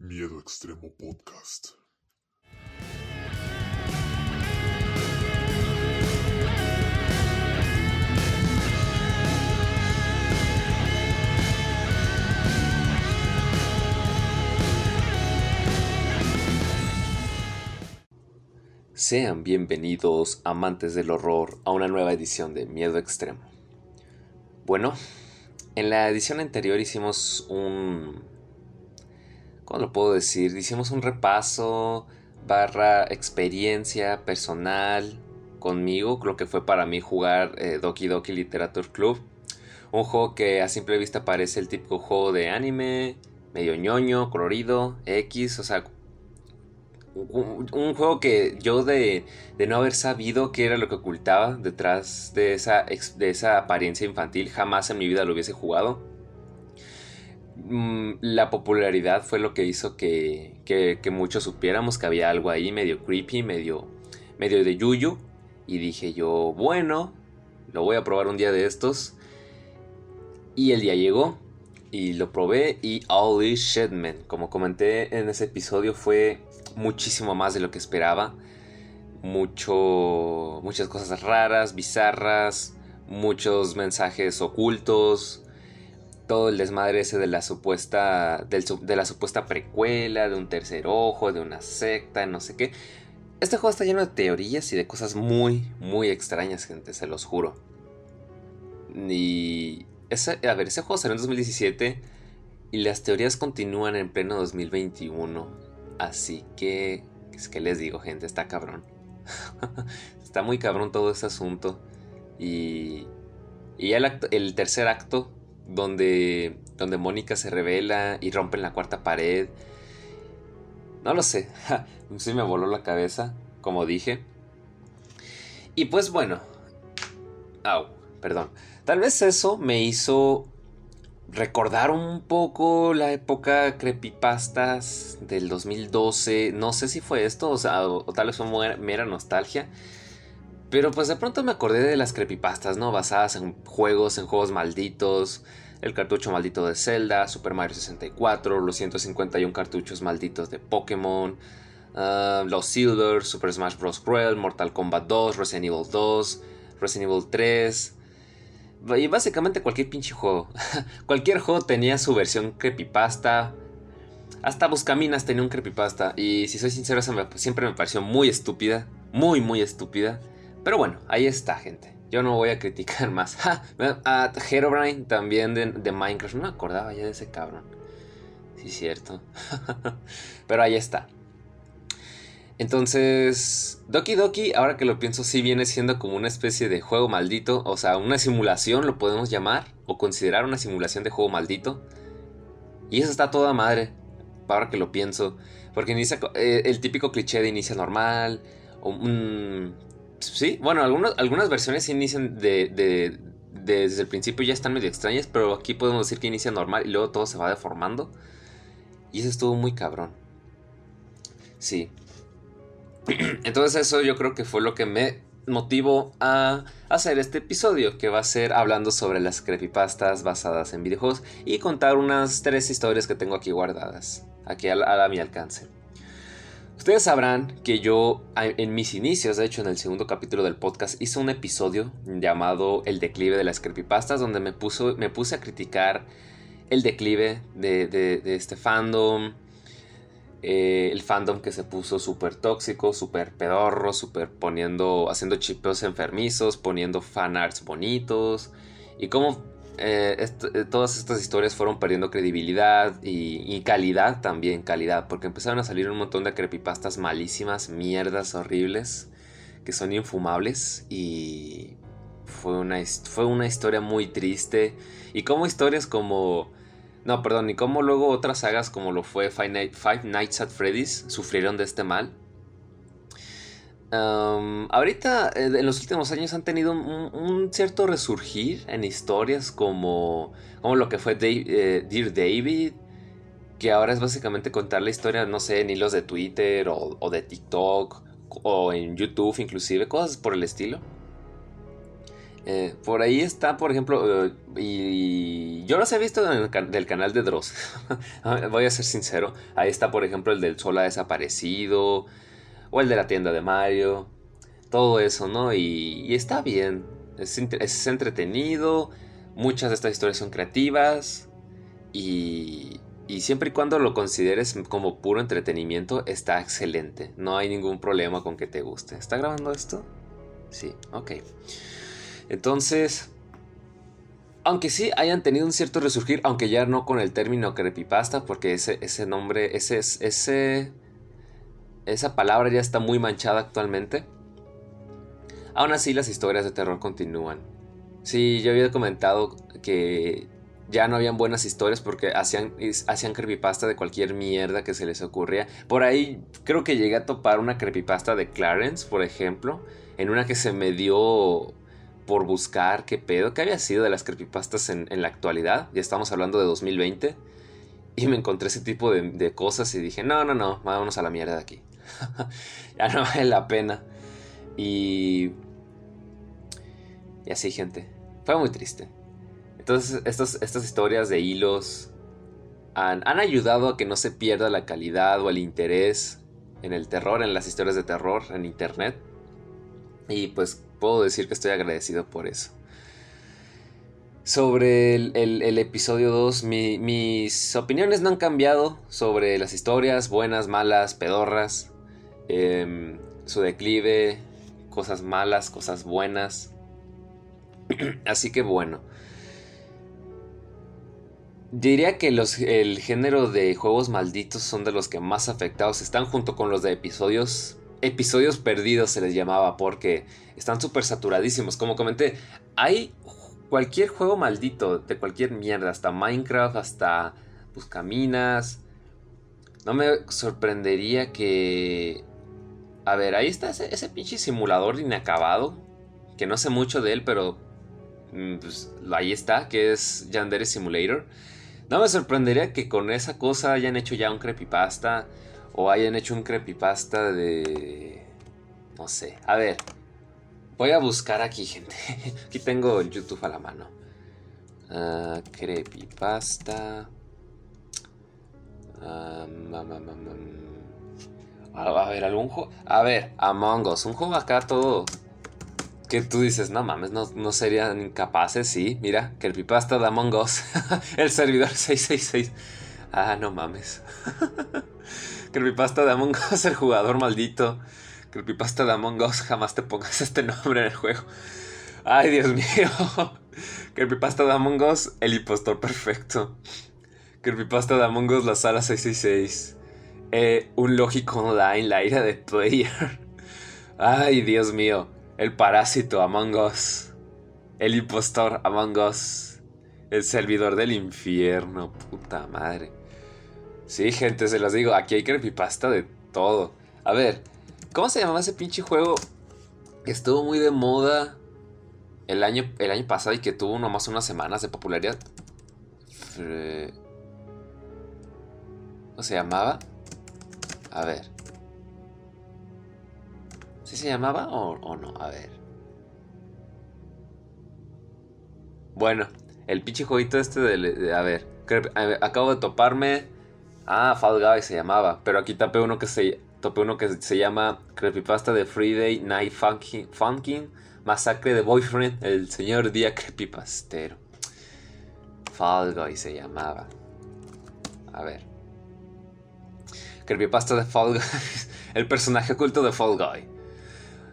Miedo Extremo Podcast. Sean bienvenidos, amantes del horror, a una nueva edición de Miedo Extremo. Bueno, en la edición anterior hicimos un... ¿Cómo lo puedo decir? Hicimos un repaso barra experiencia personal conmigo, lo que fue para mí jugar eh, Doki Doki Literature Club. Un juego que a simple vista parece el típico juego de anime, medio ñoño, colorido, X, o sea, un, juego que yo de, no haber sabido qué era lo que ocultaba detrás de esa, de esa apariencia infantil, jamás en mi vida lo hubiese jugado. Mm, la popularidad fue lo que hizo que, que, muchos supiéramos que había algo ahí medio creepy, medio, medio de yuyu. Y dije yo, bueno, lo voy a probar un día de estos. Y el día llegó y lo probé y holy shit man, como comenté en ese episodio fue muchísimo más de lo que esperaba. Mucho, muchas cosas raras, bizarras, muchos mensajes ocultos, todo el desmadre ese de la supuesta, de la supuesta precuela, de un tercer ojo, de una secta, no sé qué. Este juego está lleno de teorías y de cosas muy, muy extrañas, gente, se los juro. Y... Ese, a ver, ese juego salió en 2017 y las teorías continúan en pleno 2021. Así que, es que les digo, gente, está cabrón. está muy cabrón todo este asunto. Y, y el, el tercer acto, donde, donde Mónica se revela y rompe la cuarta pared. No lo sé. sí me voló la cabeza, como dije. Y pues bueno. Au, perdón. Tal vez eso me hizo recordar un poco la época creepypastas del 2012. No sé si fue esto, o, o, tal vez fue mera nostalgia. Pero pues de pronto me acordé de las creepypastas, ¿no? Basadas en juegos, en juegos malditos. El cartucho maldito de Zelda, Super Mario 64, los 151 cartuchos malditos de Pokémon, ah, los Silver, Super Smash Bros. Cruel, Mortal Kombat 2, Resident Evil 2, Resident Evil 3, y básicamente cualquier pinche juego. cualquier juego tenía su versión creepypasta. Hasta Buscaminas tenía un creepypasta. Y si soy sincero, siempre me pareció muy estúpida. Muy, muy estúpida. Pero bueno, ahí está, gente. Yo no voy a criticar más. a Herobrine también de, Minecraft. No me acordaba ya de ese cabrón. Sí, cierto. Pero ahí está. Entonces, Doki Doki, ahora que lo pienso, sí viene siendo como una especie de juego maldito, o sea, una simulación lo podemos llamar, o considerar una simulación de juego maldito. Y eso está toda madre, ahora que lo pienso, porque inicia eh, el típico cliché de inicia normal, o sí, bueno, algunas, versiones inician de, desde el principio ya están medio extrañas, pero aquí podemos decir que inicia normal y luego todo se va deformando. Y eso estuvo muy cabrón. Sí. Entonces eso yo creo que fue lo que me motivó a hacer este episodio que va a ser hablando sobre las creepypastas basadas en videojuegos y contar unas tres historias que tengo aquí guardadas, aquí a, mi alcance. Ustedes sabrán que yo en mis inicios, de hecho en el segundo capítulo del podcast, hice un episodio llamado El declive de las creepypastas donde me, puso, me puse a criticar el declive de, este fandom, eh, el fandom que se puso súper tóxico, súper pedorro, súper poniendo, haciendo chipeos enfermizos, poniendo fanarts bonitos. Y cómo eh, eh, todas estas historias fueron perdiendo credibilidad y, calidad también, calidad. Porque empezaron a salir un montón de creepypastas malísimas, mierdas horribles, que son infumables. Y fue una, fue una historia muy triste. Y como historias como no, perdón, y cómo luego otras sagas como lo fue Five, Nights at Freddy's sufrieron de este mal. Ahorita, eh, en los últimos años han tenido un, cierto resurgir en historias como, como lo que fue eh, Dear David, que ahora es básicamente contar la historia, no sé, en hilos de Twitter o, de TikTok o en YouTube inclusive, cosas por el estilo. Eh, por ahí está, por ejemplo, y yo los he visto del canal de Dross. Voy a ser sincero. Ahí está, por ejemplo, el del sol ha desaparecido. O el de la tienda de Mario. Todo eso, ¿no? Y, está bien. Es, es, entretenido. Muchas de estas historias son creativas. Y, y siempre y cuando lo consideres como puro entretenimiento, está excelente. No hay ningún problema con que te guste. ¿Está grabando esto? Sí, ok. Entonces, aunque sí hayan tenido un cierto resurgir, aunque ya no con el término creepypasta, porque ese, ese nombre, ese, ese, esa palabra ya está muy manchada actualmente. Aún así, las historias de terror continúan. Sí, yo había comentado que ya no habían buenas historias porque hacían, hacían creepypasta de cualquier mierda que se les ocurría. Por ahí creo que llegué a topar una creepypasta de Clarence, por ejemplo, en una que se me dio por buscar qué pedo, qué había sido de las creepypastas en, la actualidad. Ya estamos hablando de 2020. Y me encontré ese tipo de, cosas y dije, no, no, no, vámonos a la mierda de aquí. ya no vale la pena. Y... Y así, gente. Fue muy triste. Entonces, estas historias de hilos han, han ayudado a que no se pierda la calidad o el interés en el terror, en las historias de terror en internet. Y pues puedo decir que estoy agradecido por eso. Sobre el, episodio 2, mis opiniones no han cambiado sobre las historias, buenas, malas, pedorras, em, su declive, cosas malas, cosas buenas. Así que bueno. Diría que los, el género de juegos malditos son de los que más afectados están junto con los de episodios episodios perdidos se les llamaba porque están súper saturadísimos. Como comenté, hay cualquier juego maldito de cualquier mierda, hasta Minecraft, hasta Buscaminas. No me sorprendería que... A ver, ahí está ese, pinche simulador inacabado. Que no sé mucho de él, pero... Mm, pues, ahí está, que es Yandere Simulator. No me sorprendería que con esa cosa hayan hecho ya un creepypasta o hayan hecho un creepypasta de... No sé. A ver. Voy a buscar aquí, gente. Aquí tengo el YouTube a la mano. Uh, creepypasta. A, ver, algún juego. A ver, Among Us. Un juego acá todo. Que tú dices, no mames, no, no serían incapaces. Sí, mira, creepypasta de Among Us. el servidor 666. Ah, no mames. Creepypasta de Among Us, el jugador maldito. Creepypasta de Among Us, jamás te pongas este nombre en el juego. Ay, Dios mío. Creepypasta de Among Us, el impostor perfecto. Creepypasta de Among Us, la sala 666. Eh, un lógico online, la ira de player. Ay, Dios mío. El parásito Among Us. El impostor Among Us. El servidor del infierno. Puta madre. Sí, gente, se los digo, aquí hay creepypasta de todo. A ver, ¿cómo se llamaba ese pinche juego que estuvo muy de moda el año, el año pasado y que tuvo nomás unas semanas de popularidad? ¿Cómo se llamaba? A ver. ¿Sí se llamaba o, no? A ver. Bueno, el pinche jueguito este de... a ver, acabo de toparme Ah, Fall Guy se llamaba. Pero aquí tapé uno que se, topé uno que se llama Creepypasta de Friday Night Funkin', Funkin Masacre de Boyfriend, el señor día creepypastero. Fall Guy se llamaba. A ver. Creepypasta de Fall Guy. el personaje oculto de Fall Guy.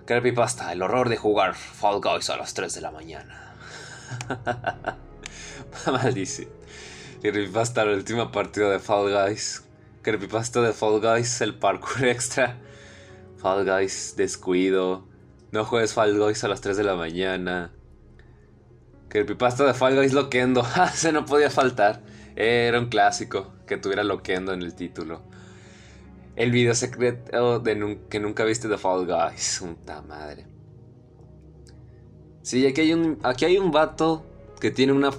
Creepypasta, el horror de jugar Fall Guys a las 3 de la mañana. Maldice. Creepypasta, la última partida de Fall Guys. Creepypasta de Fall Guys, el parkour extra. Fall Guys, descuido. No juegues Fall Guys a las 3 de la mañana. Creepypasta de Fall Guys Loquendo. Ah, se no podía faltar. Era un clásico que tuviera Loquendo en el título. El video secreto de que nunca viste de Fall Guys. Puta madre. Sí, aquí hay un, aquí hay un vato que tiene una,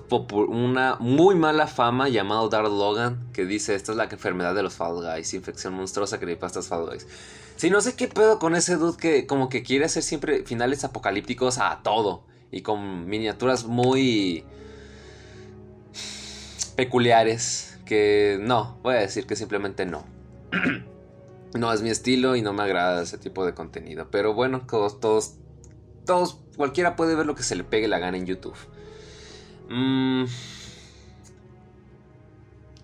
una muy mala fama llamado Darth Logan, que dice, esta es la enfermedad de los Fall Guys, infección monstruosa que a Fall Guys. Sí, no sé qué pedo con ese dude que como que quiere hacer siempre finales apocalípticos a todo. y con miniaturas muy peculiares que no, voy a decir que simplemente no. no es mi estilo y no me agrada ese tipo de contenido. Pero bueno, todos, todos, todos, cualquiera puede ver lo que se le pegue la gana en YouTube. Mm,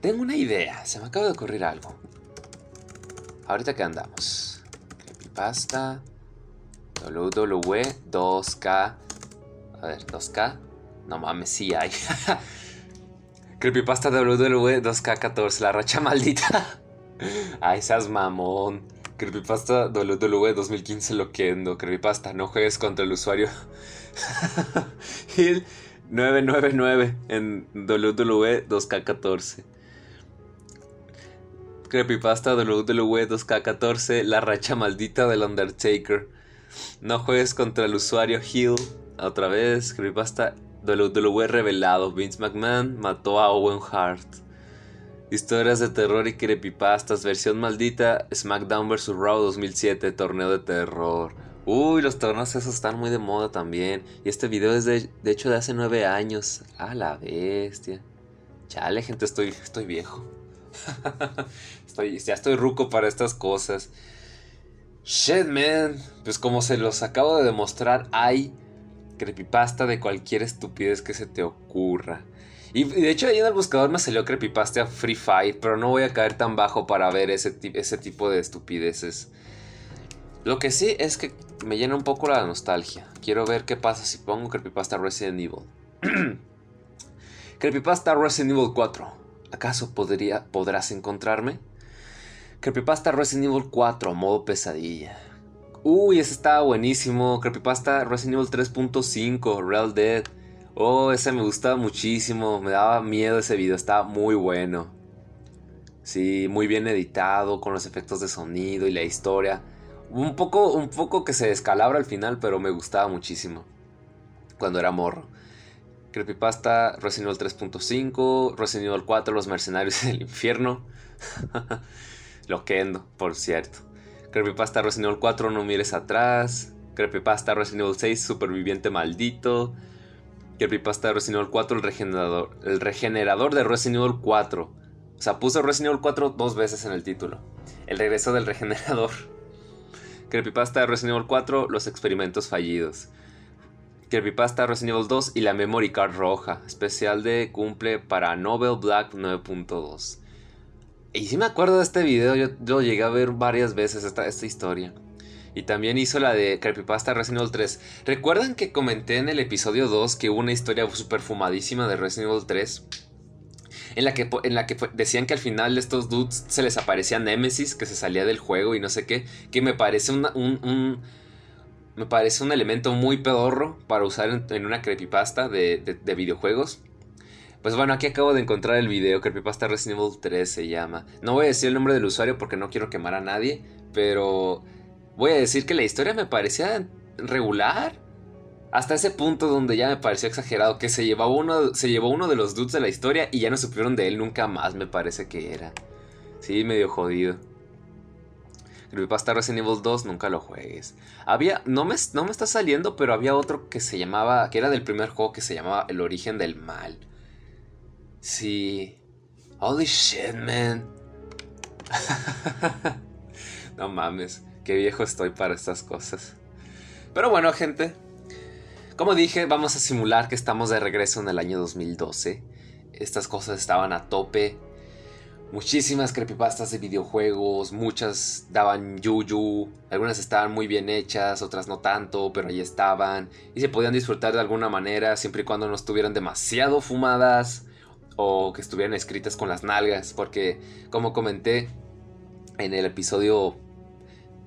tengo una idea, se me acaba de ocurrir algo. Ahorita que andamos. Creepypasta. WWE 2K. A ver, 2K. No mames, sí hay. Creepypasta WWE 2K14, la racha maldita. Ay, seas mamón. Creepypasta WWE 2015 Loquendo. Creepypasta, no juegues contra el usuario. Hill 999 en WWE 2K14. Creepypasta WWE 2K14 La racha maldita del Undertaker. No juegues contra el usuario Hill. Otra vez. Creepypasta WWE revelado. Vince McMahon mató a Owen Hart. Historias de terror y creepypastas. Versión maldita. SmackDown vs. Raw 2007. Torneo de terror. Uy, los torneos esos están muy de moda también. Y este video es de, de hecho de hace nueve años. A la bestia. Chale, gente, estoy, estoy viejo. estoy, ya estoy ruco para estas cosas. Shit, man. Pues como se los acabo de demostrar, hay creepypasta de cualquier estupidez que se te ocurra. Y de hecho ahí en el buscador me salió creepypasta Free Fight, pero no voy a caer tan bajo para ver ese, ese tipo de estupideces. Lo que sí es que me llena un poco la nostalgia. Quiero ver qué pasa si pongo creepypasta Resident Evil. creepypasta Resident Evil 4. ¿Acaso podría, podrás encontrarme? Creepypasta Resident Evil 4, modo pesadilla. Uy, ese estaba buenísimo. Creepypasta Resident Evil 3.5, Real Dead. Oh, ese me gustaba muchísimo. Me daba miedo ese video. Estaba muy bueno. Sí, muy bien editado, con los efectos de sonido y la historia. Un poco, un poco que se descalabra al final, pero me gustaba muchísimo. Cuando era morro. Creepypasta Resident Evil 3.5, Resident Evil 4, Los Mercenarios del Infierno. Loquendo, por cierto. Creepypasta Resident Evil 4, No mires atrás. Creepypasta Resident Evil 6, Superviviente maldito. Creepypasta Resident Evil 4, el regenerador, el regenerador de Resident Evil 4. O sea, puso Resident Evil 4 dos veces en el título. El regreso del regenerador. Creepypasta Resident Evil 4, los experimentos fallidos. Creepypasta Resident Evil 2 y la Memory Card roja. Especial de cumple para Nobel Black 9.2. Y si me acuerdo de este video, yo, lo llegué a ver varias veces esta, esta historia. Y también hizo la de Creepypasta Resident Evil 3. ¿Recuerdan que comenté en el episodio 2 que hubo una historia super fumadísima de Resident Evil 3? En la que, en la que decían que al final estos dudes se les aparecía Nemesis, que se salía del juego y no sé qué. Que me parece un, un, me parece un elemento muy pedorro para usar en, una creepypasta de, de videojuegos. Pues bueno, aquí acabo de encontrar el video, Creepypasta Resident Evil 3 se llama. No voy a decir el nombre del usuario porque no quiero quemar a nadie, pero voy a decir que la historia me parecía regular. Hasta ese punto donde ya me pareció exagerado que se llevó uno, se llevó uno de los dudes de la historia y ya no supieron de él nunca más, me parece que era. Sí, medio jodido. Creepypasta Resident Evil 2, nunca lo juegues. Había, no me, no me está saliendo, pero había otro que se llamaba, que era del primer juego que se llamaba El origen del mal. Sí. Holy shit, man. no mames, qué viejo estoy para estas cosas. Pero bueno, gente. Como dije, vamos a simular que estamos de regreso en el año 2012. Estas cosas estaban a tope. Muchísimas creepypastas de videojuegos, muchas daban yuyu, algunas estaban muy bien hechas, otras no tanto, pero ahí estaban y se podían disfrutar de alguna manera siempre y cuando no estuvieran demasiado fumadas o que estuvieran escritas con las nalgas, porque como comenté en el episodio,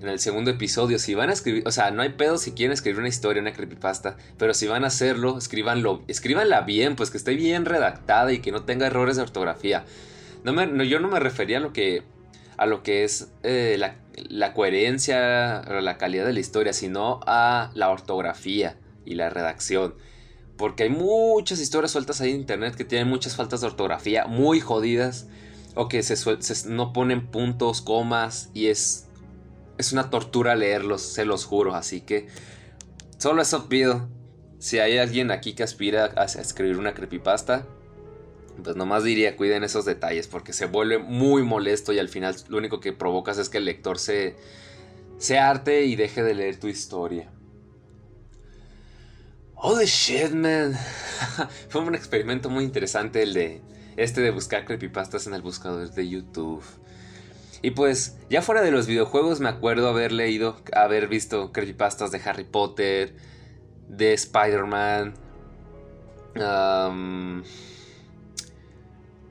en el segundo episodio, si van a escribir, o sea, no hay pedo si quieren escribir una historia, una creepypasta, pero si van a hacerlo, escríbanlo, escríbanla bien, pues que esté bien redactada y que no tenga errores de ortografía. No me, yo no me refería a lo que, a lo que es eh, la, la coherencia o la calidad de la historia, sino a la ortografía y la redacción. Porque hay muchas historias sueltas ahí en internet que tienen muchas faltas de ortografía muy jodidas. O que se, no ponen puntos, comas. Y es, es una tortura leerlos, se los juro. Así que solo eso pido. si hay alguien aquí que aspira a escribir una creepypasta, pues nomás diría cuiden esos detalles porque se vuelve muy molesto y al final lo único que provocas es que el lector se, se arte y deje de leer tu historia. Holy shit, man. Fue un experimento muy interesante el de este de buscar creepypastas en el buscador de YouTube. Y pues, ya fuera de los videojuegos, me acuerdo haber leído, haber visto creepypastas de Harry Potter, de Spider-Man,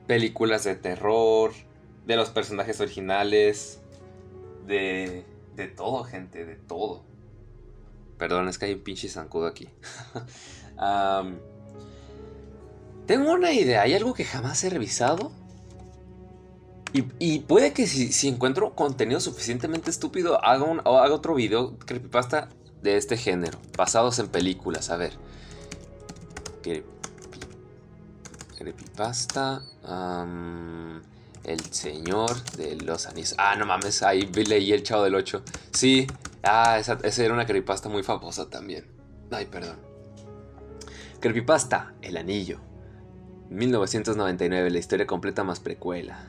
películas de terror, de los personajes originales, de, de todo, gente, de todo. Perdón, es que hay un pinche zancudo aquí. tengo una idea, hay algo que jamás he revisado. Y, puede que si, encuentro contenido suficientemente estúpido, haga, un, haga otro video creepypasta de este género, basados en películas. A ver. Creepypasta. el Señor de los Anillos. Ah, no mames, ahí leí el Chavo del 8. Sí, ah, esa, esa era una creepypasta muy famosa también. Ay, perdón. Creepypasta, El Anillo. 1999, la historia completa más precuela.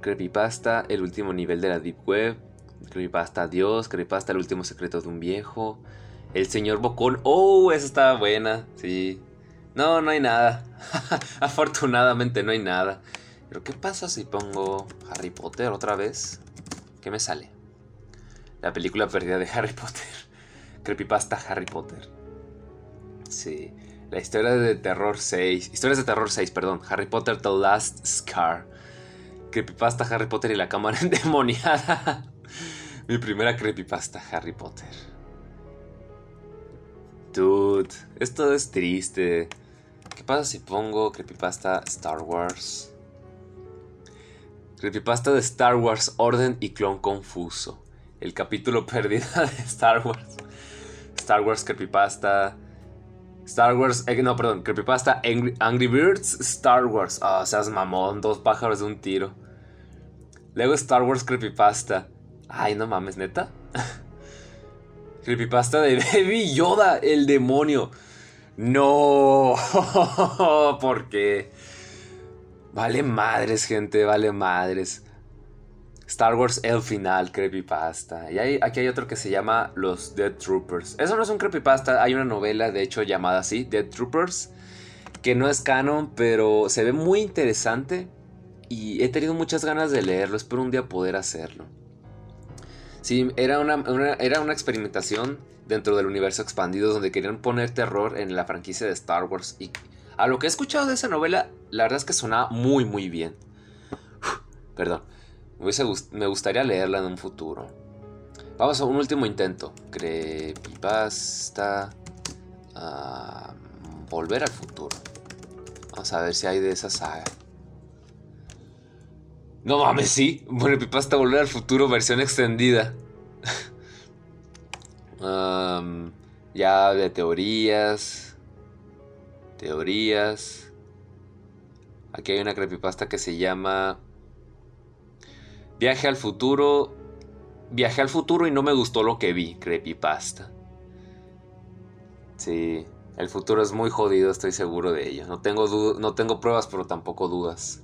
Creepypasta, el último nivel de la Deep Web. Creepypasta Dios, Creepypasta el último secreto de un viejo. El señor Bocón. Oh, esa estaba buena. Sí. No, no hay nada. Afortunadamente no hay nada. Pero ¿qué pasa si pongo Harry Potter otra vez? ¿Qué me sale? La película perdida de Harry Potter. Creepypasta Harry Potter. Sí. La historia de terror 6. Historias de terror 6, perdón. Harry Potter The Last Scar. Creepypasta Harry Potter y la cámara endemoniada. Mi primera creepypasta, Harry Potter. Dude, esto es triste. ¿Qué pasa si pongo creepypasta Star Wars? Creepypasta de Star Wars Orden y Clon Confuso. El capítulo perdido de Star Wars. Star Wars Creepypasta. Star Wars. Eh, no, perdón. Creepypasta Angry, Birds Star Wars. Ah, seas mamón. Dos pájaros de un tiro. Luego Star Wars Creepypasta. Ay, no mames, neta. Creepypasta de Baby Yoda, el demonio. No, porque vale madres, gente, vale madres. Star Wars El Final, creepypasta. Y hay, aquí hay otro que se llama Los Dead Troopers. Eso no es un creepypasta, hay una novela de hecho llamada así, Dead Troopers, que no es canon, pero se ve muy interesante y he tenido muchas ganas de leerlo, espero un día poder hacerlo. Sí, era una, era una experimentación dentro del universo expandido donde querían poner terror en la franquicia de Star Wars. Y a lo que he escuchado de esa novela, la verdad es que sonaba muy, muy bien. perdón. Me, gustaría leerla en un futuro. Vamos a un último intento. Creepypasta. volver al futuro. Vamos a ver si hay de esa saga. No mames, sí. Creepypasta Volver al Futuro versión extendida. ya de teorías. Teorías. Aquí hay una creepypasta que se llama Viaje al futuro. Viaje al futuro y no me gustó lo que vi. Creepypasta. Sí, el futuro es muy jodido, estoy seguro de ello. No tengo, no tengo pruebas, pero tampoco dudas.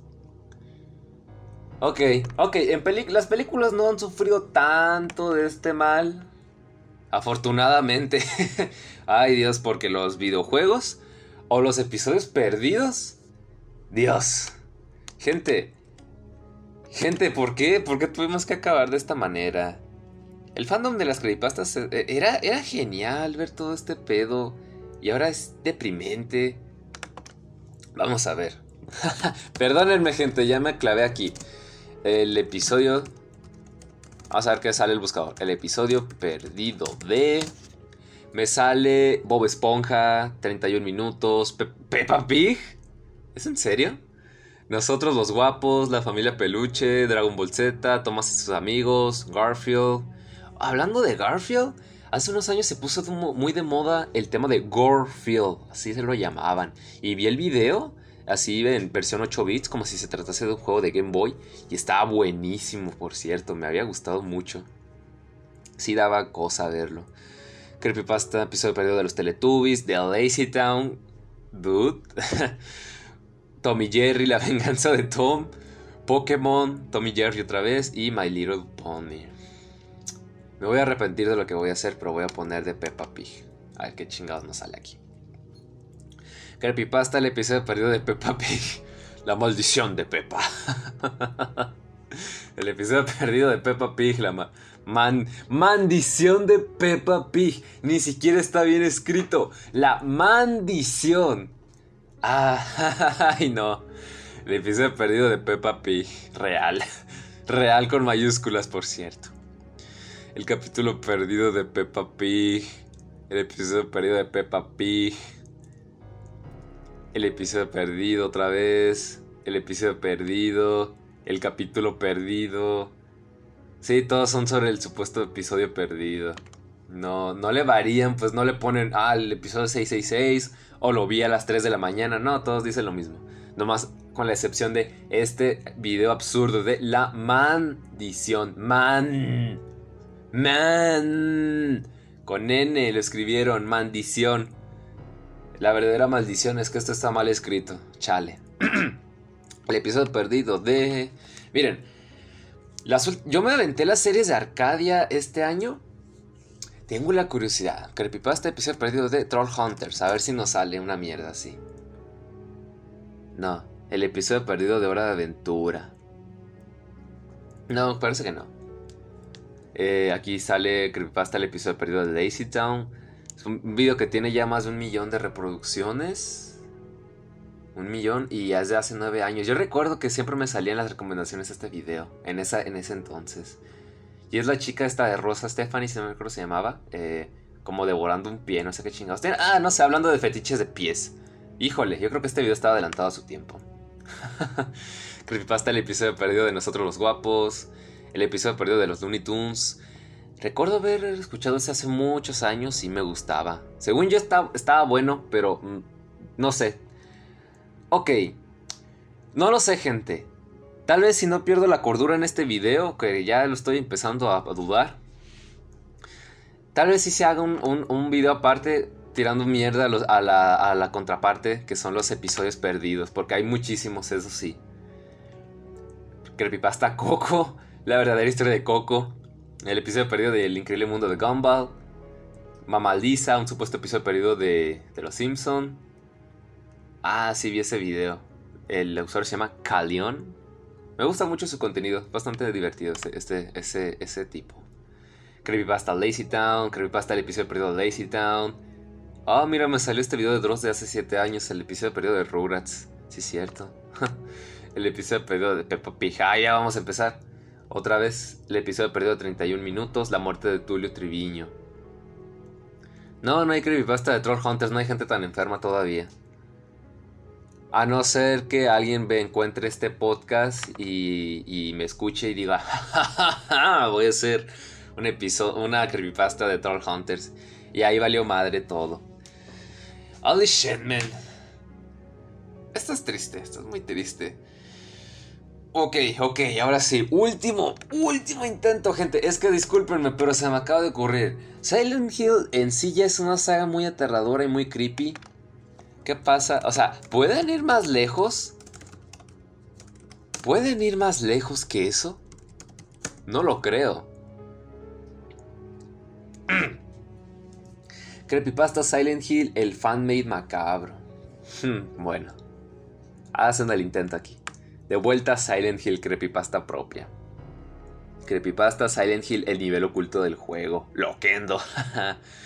Ok, ok, en las películas no han sufrido tanto de este mal. Afortunadamente. Ay Dios, porque los videojuegos o los episodios perdidos. Dios. Gente. Gente, ¿por qué? ¿Por qué tuvimos que acabar de esta manera? El fandom de las creepypastas eh, era, era genial ver todo este pedo. Y ahora es deprimente. Vamos a ver. Perdónenme, gente, ya me clavé aquí el episodio. Vamos a ver qué sale el buscador. El episodio perdido de. Me sale Bob Esponja, 31 minutos. Peppa Pig. ¿Es en serio? Nosotros los guapos, la familia Peluche, Dragon Ball Z, Thomas y sus amigos, Garfield. Hablando de Garfield, hace unos años se puso muy de moda el tema de Gorefield, así se lo llamaban. Y vi el video así en versión 8 bits, como si se tratase de un juego de Game Boy. Y estaba buenísimo, por cierto, me había gustado mucho. Sí daba cosa verlo. Creepypasta, episodio perdido de los Teletubbies, The Lazy Town, Dude, Tommy Jerry, La venganza de Tom, Pokémon, Tommy Jerry otra vez y My Little Pony. Me voy a arrepentir de lo que voy a hacer, pero voy a poner de Peppa Pig. A ver qué chingados nos sale aquí. Creepypasta, el episodio perdido de Peppa Pig. La maldición de Peppa. el episodio perdido de Peppa Pig. La man maldición de Peppa Pig. Ni siquiera está bien escrito. La maldición. ay, no. El episodio perdido de Peppa Pig. Real. Real con mayúsculas, por cierto. El capítulo perdido de Peppa Pig. El episodio perdido de Peppa Pig. El episodio perdido otra vez. El episodio perdido. El capítulo perdido. Sí, todos son sobre el supuesto episodio perdido. No, no le varían, pues no le ponen, ah, el episodio 666 o lo vi a las 3 de la mañana. No, todos dicen lo mismo. Nomás con la excepción de este video absurdo de la maldición. Man. Man. Con N lo escribieron, maldición. La verdadera maldición es que esto está mal escrito. Chale. El episodio perdido de... Miren, yo me aventé las series de Arcadia este año. Tengo la curiosidad. Creepypasta episodio perdido de Troll Hunters. A ver si nos sale una mierda así. No, el episodio perdido de Hora de Aventura. No, parece que no. Eh, aquí sale Creepypasta el episodio perdido de Daisy Town. Es un video que tiene ya más de un millón de reproducciones. Un millón y ya hace nueve años. Yo recuerdo que siempre me salían las recomendaciones de este video. En, esa, en ese entonces. Y es la chica esta de Rosa Stephanie, si no me acuerdo se llamaba. Eh, como devorando un pie, no sé qué chingados. Ah, no sé, hablando de fetiches de pies. Híjole, yo creo que este video estaba adelantado a su tiempo. Creepypasta el episodio perdido de Nosotros los Guapos el episodio perdido de los Looney Tunes. Recuerdo haber escuchado ese hace muchos años y me gustaba. Según yo estaba, bueno, pero mm, no sé. Ok, no lo sé gente. Tal vez si no pierdo la cordura en este video, que ya lo estoy empezando a, dudar. Tal vez si se haga un, video aparte tirando mierda a, la, contraparte, que son los episodios perdidos, porque hay muchísimos, eso sí. Creepypasta Coco la verdadera historia de Coco, el episodio perdido del increíble mundo de Gumball, Mamaliza, un supuesto episodio perdido de, de Los Simpson. Ah, sí vi ese video. El usuario se llama Calion. Me gusta mucho su contenido, bastante divertido este, ese, ese tipo. Creepypasta Lazy Town, Creepypasta el episodio perdido de Lazy Town. Ah, oh, mira, me salió este video de Dross de hace 7 años, el episodio perdido de Rugrats. Sí, cierto. el episodio perdido de Peppa Pig. Ah, ya vamos a empezar. Otra vez el episodio perdido 31 minutos, la muerte de Tulio Triviño. No, no hay creepypasta de Troll Hunters, no hay gente tan enferma todavía. A no ser que alguien me encuentre este podcast y, me escuche y diga, voy a hacer un episodio, una creepypasta de Troll Hunters. Y ahí valió madre todo. Holy shit, man. Esto es triste, esto es muy triste. Ok, ok, ahora sí. Último, último intento, gente. Es que discúlpenme, pero se me acaba de ocurrir. Silent Hill en sí ya es una saga muy aterradora y muy creepy. ¿Qué pasa? O sea, ¿pueden ir más lejos? ¿Pueden ir más lejos que eso? No lo creo. Creepypasta Silent Hill, el fanmade macabro. Hmm, bueno, hacen el intento aquí. De vuelta Silent Hill Creepypasta propia. Creepypasta Silent Hill, el nivel oculto del juego. Loquendo.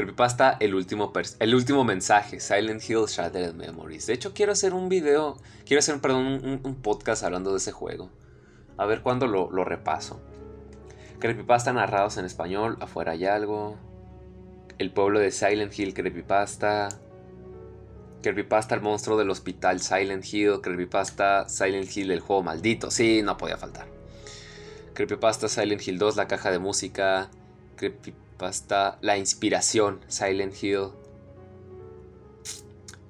Creepypasta, el último, el último mensaje. Silent Hill Shattered Memories. De hecho, quiero hacer un video. Quiero hacer, perdón, un, podcast hablando de ese juego. A ver cuándo lo, lo repaso. Creepypasta narrados en español. Afuera hay algo. El pueblo de Silent Hill Creepypasta. Creepypasta el monstruo del hospital Silent Hill, Creepypasta Silent Hill el juego maldito, sí, no podía faltar. Creepypasta Silent Hill 2 la caja de música, Creepypasta la inspiración Silent Hill.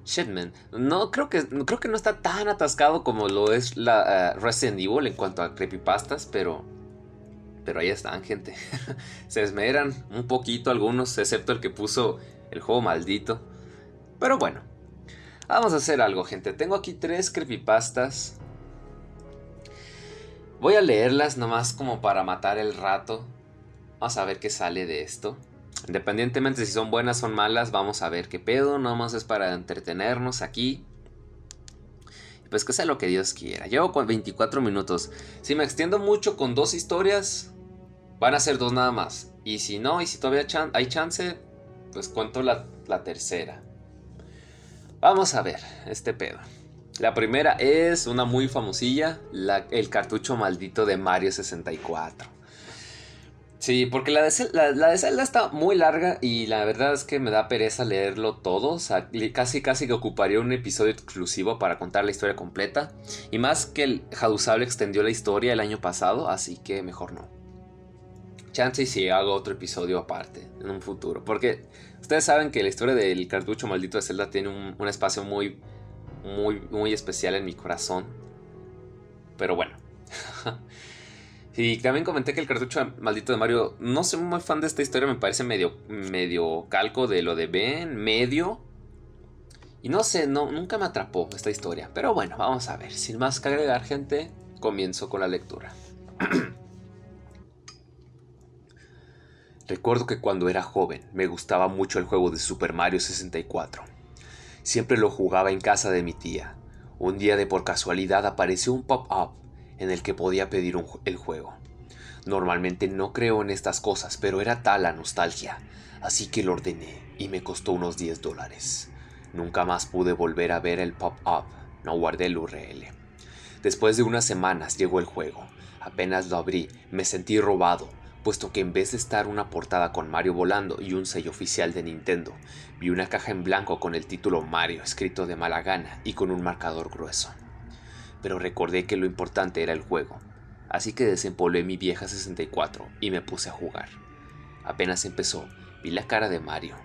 Shitman, no creo que creo que no está tan atascado como lo es la eh, Resident Evil en cuanto a creepypastas, pero Pero ahí están, gente. Se esmeran un poquito algunos, excepto el que puso el juego maldito. Pero bueno, vamos a hacer algo, gente. Tengo aquí tres creepypastas. Voy a leerlas nomás como para matar el rato. Vamos a ver qué sale de esto. Independientemente si son buenas o malas, vamos a ver qué pedo. Nomás es para entretenernos aquí. Pues que sea lo que Dios quiera. Llevo 24 minutos. Si me extiendo mucho con dos historias, van a ser dos nada más. Y si no, y si todavía hay chance, pues cuento la, tercera. Vamos a ver este pedo. La primera es una muy famosilla, el cartucho maldito de Mario 64. Sí, porque la de, Zelda, está muy larga y la verdad es que me da pereza leerlo todo. O sea, casi casi que ocuparía un episodio exclusivo para contar la historia completa. Y más que el Hadusable extendió la historia el año pasado, así que mejor no. Chance y si hago otro episodio aparte en un futuro. Porque ustedes saben que la historia del cartucho maldito de Zelda tiene un, un espacio muy, muy, muy especial en mi corazón. Pero bueno. Y también comenté que el cartucho maldito de Mario, no soy muy fan de esta historia, me parece medio, medio calco de lo de Ben, medio. Y no sé, no, nunca me atrapó esta historia. Pero bueno, vamos a ver. Sin más que agregar, gente, comienzo con la lectura. Recuerdo que cuando era joven me gustaba mucho el juego de Super Mario 64. Siempre lo jugaba en casa de mi tía. Un día de por casualidad apareció un pop-up en el que podía pedir el juego. Normalmente no creo en estas cosas, pero era tal la nostalgia, así que lo ordené y me costó unos 10 dólares. Nunca más pude volver a ver el pop-up, no guardé el URL. Después de unas semanas llegó el juego. Apenas lo abrí, me sentí robado, puesto que en vez de estar una portada con Mario volando y un sello oficial de Nintendo, vi una caja en blanco con el título Mario escrito de mala gana y con un marcador grueso pero recordé que lo importante era el juego, así que desempolvé mi vieja 64 y me puse a jugar. Apenas empezó, vi la cara de Mario,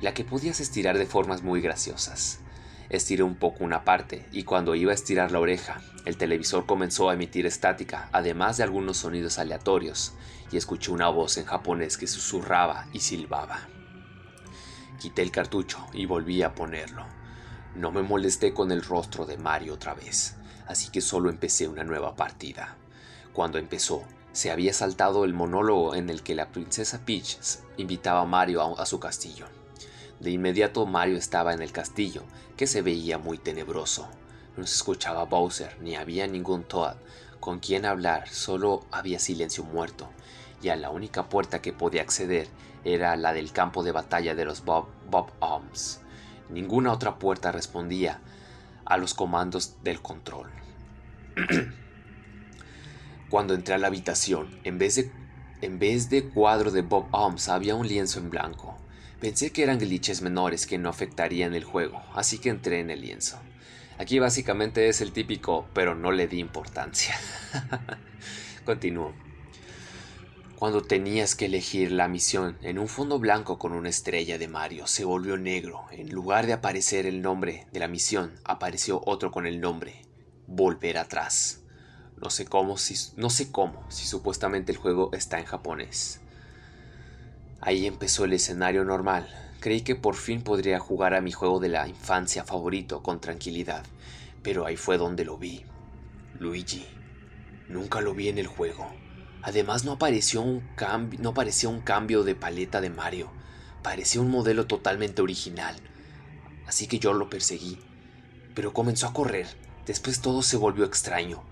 la que podías estirar de formas muy graciosas. Estiré un poco una parte y cuando iba a estirar la oreja, el televisor comenzó a emitir estática, además de algunos sonidos aleatorios, y escuché una voz en japonés que susurraba y silbaba. Quité el cartucho y volví a ponerlo. No me molesté con el rostro de Mario otra vez así que solo empecé una nueva partida. Cuando empezó, se había saltado el monólogo en el que la princesa Peach invitaba a Mario a, su castillo. De inmediato Mario estaba en el castillo, que se veía muy tenebroso. No se escuchaba Bowser, ni había ningún Toad con quien hablar, solo había silencio muerto, y a la única puerta que podía acceder era la del campo de batalla de los Bob, Bob Arms. Ninguna otra puerta respondía a los comandos del control. Cuando entré a la habitación, en vez de, en vez de cuadro de Bob Holmes había un lienzo en blanco. Pensé que eran glitches menores que no afectarían el juego, así que entré en el lienzo. Aquí básicamente es el típico, pero no le di importancia. Continúo. Cuando tenías que elegir la misión en un fondo blanco con una estrella de Mario se volvió negro. En lugar de aparecer el nombre de la misión, apareció otro con el nombre Volver atrás. No sé cómo si no sé cómo si supuestamente el juego está en japonés. Ahí empezó el escenario normal. Creí que por fin podría jugar a mi juego de la infancia favorito con tranquilidad, pero ahí fue donde lo vi. Luigi. Nunca lo vi en el juego. Además no apareció un cambio, no parecía un cambio de paleta de Mario, parecía un modelo totalmente original. Así que yo lo perseguí, pero comenzó a correr. Después todo se volvió extraño.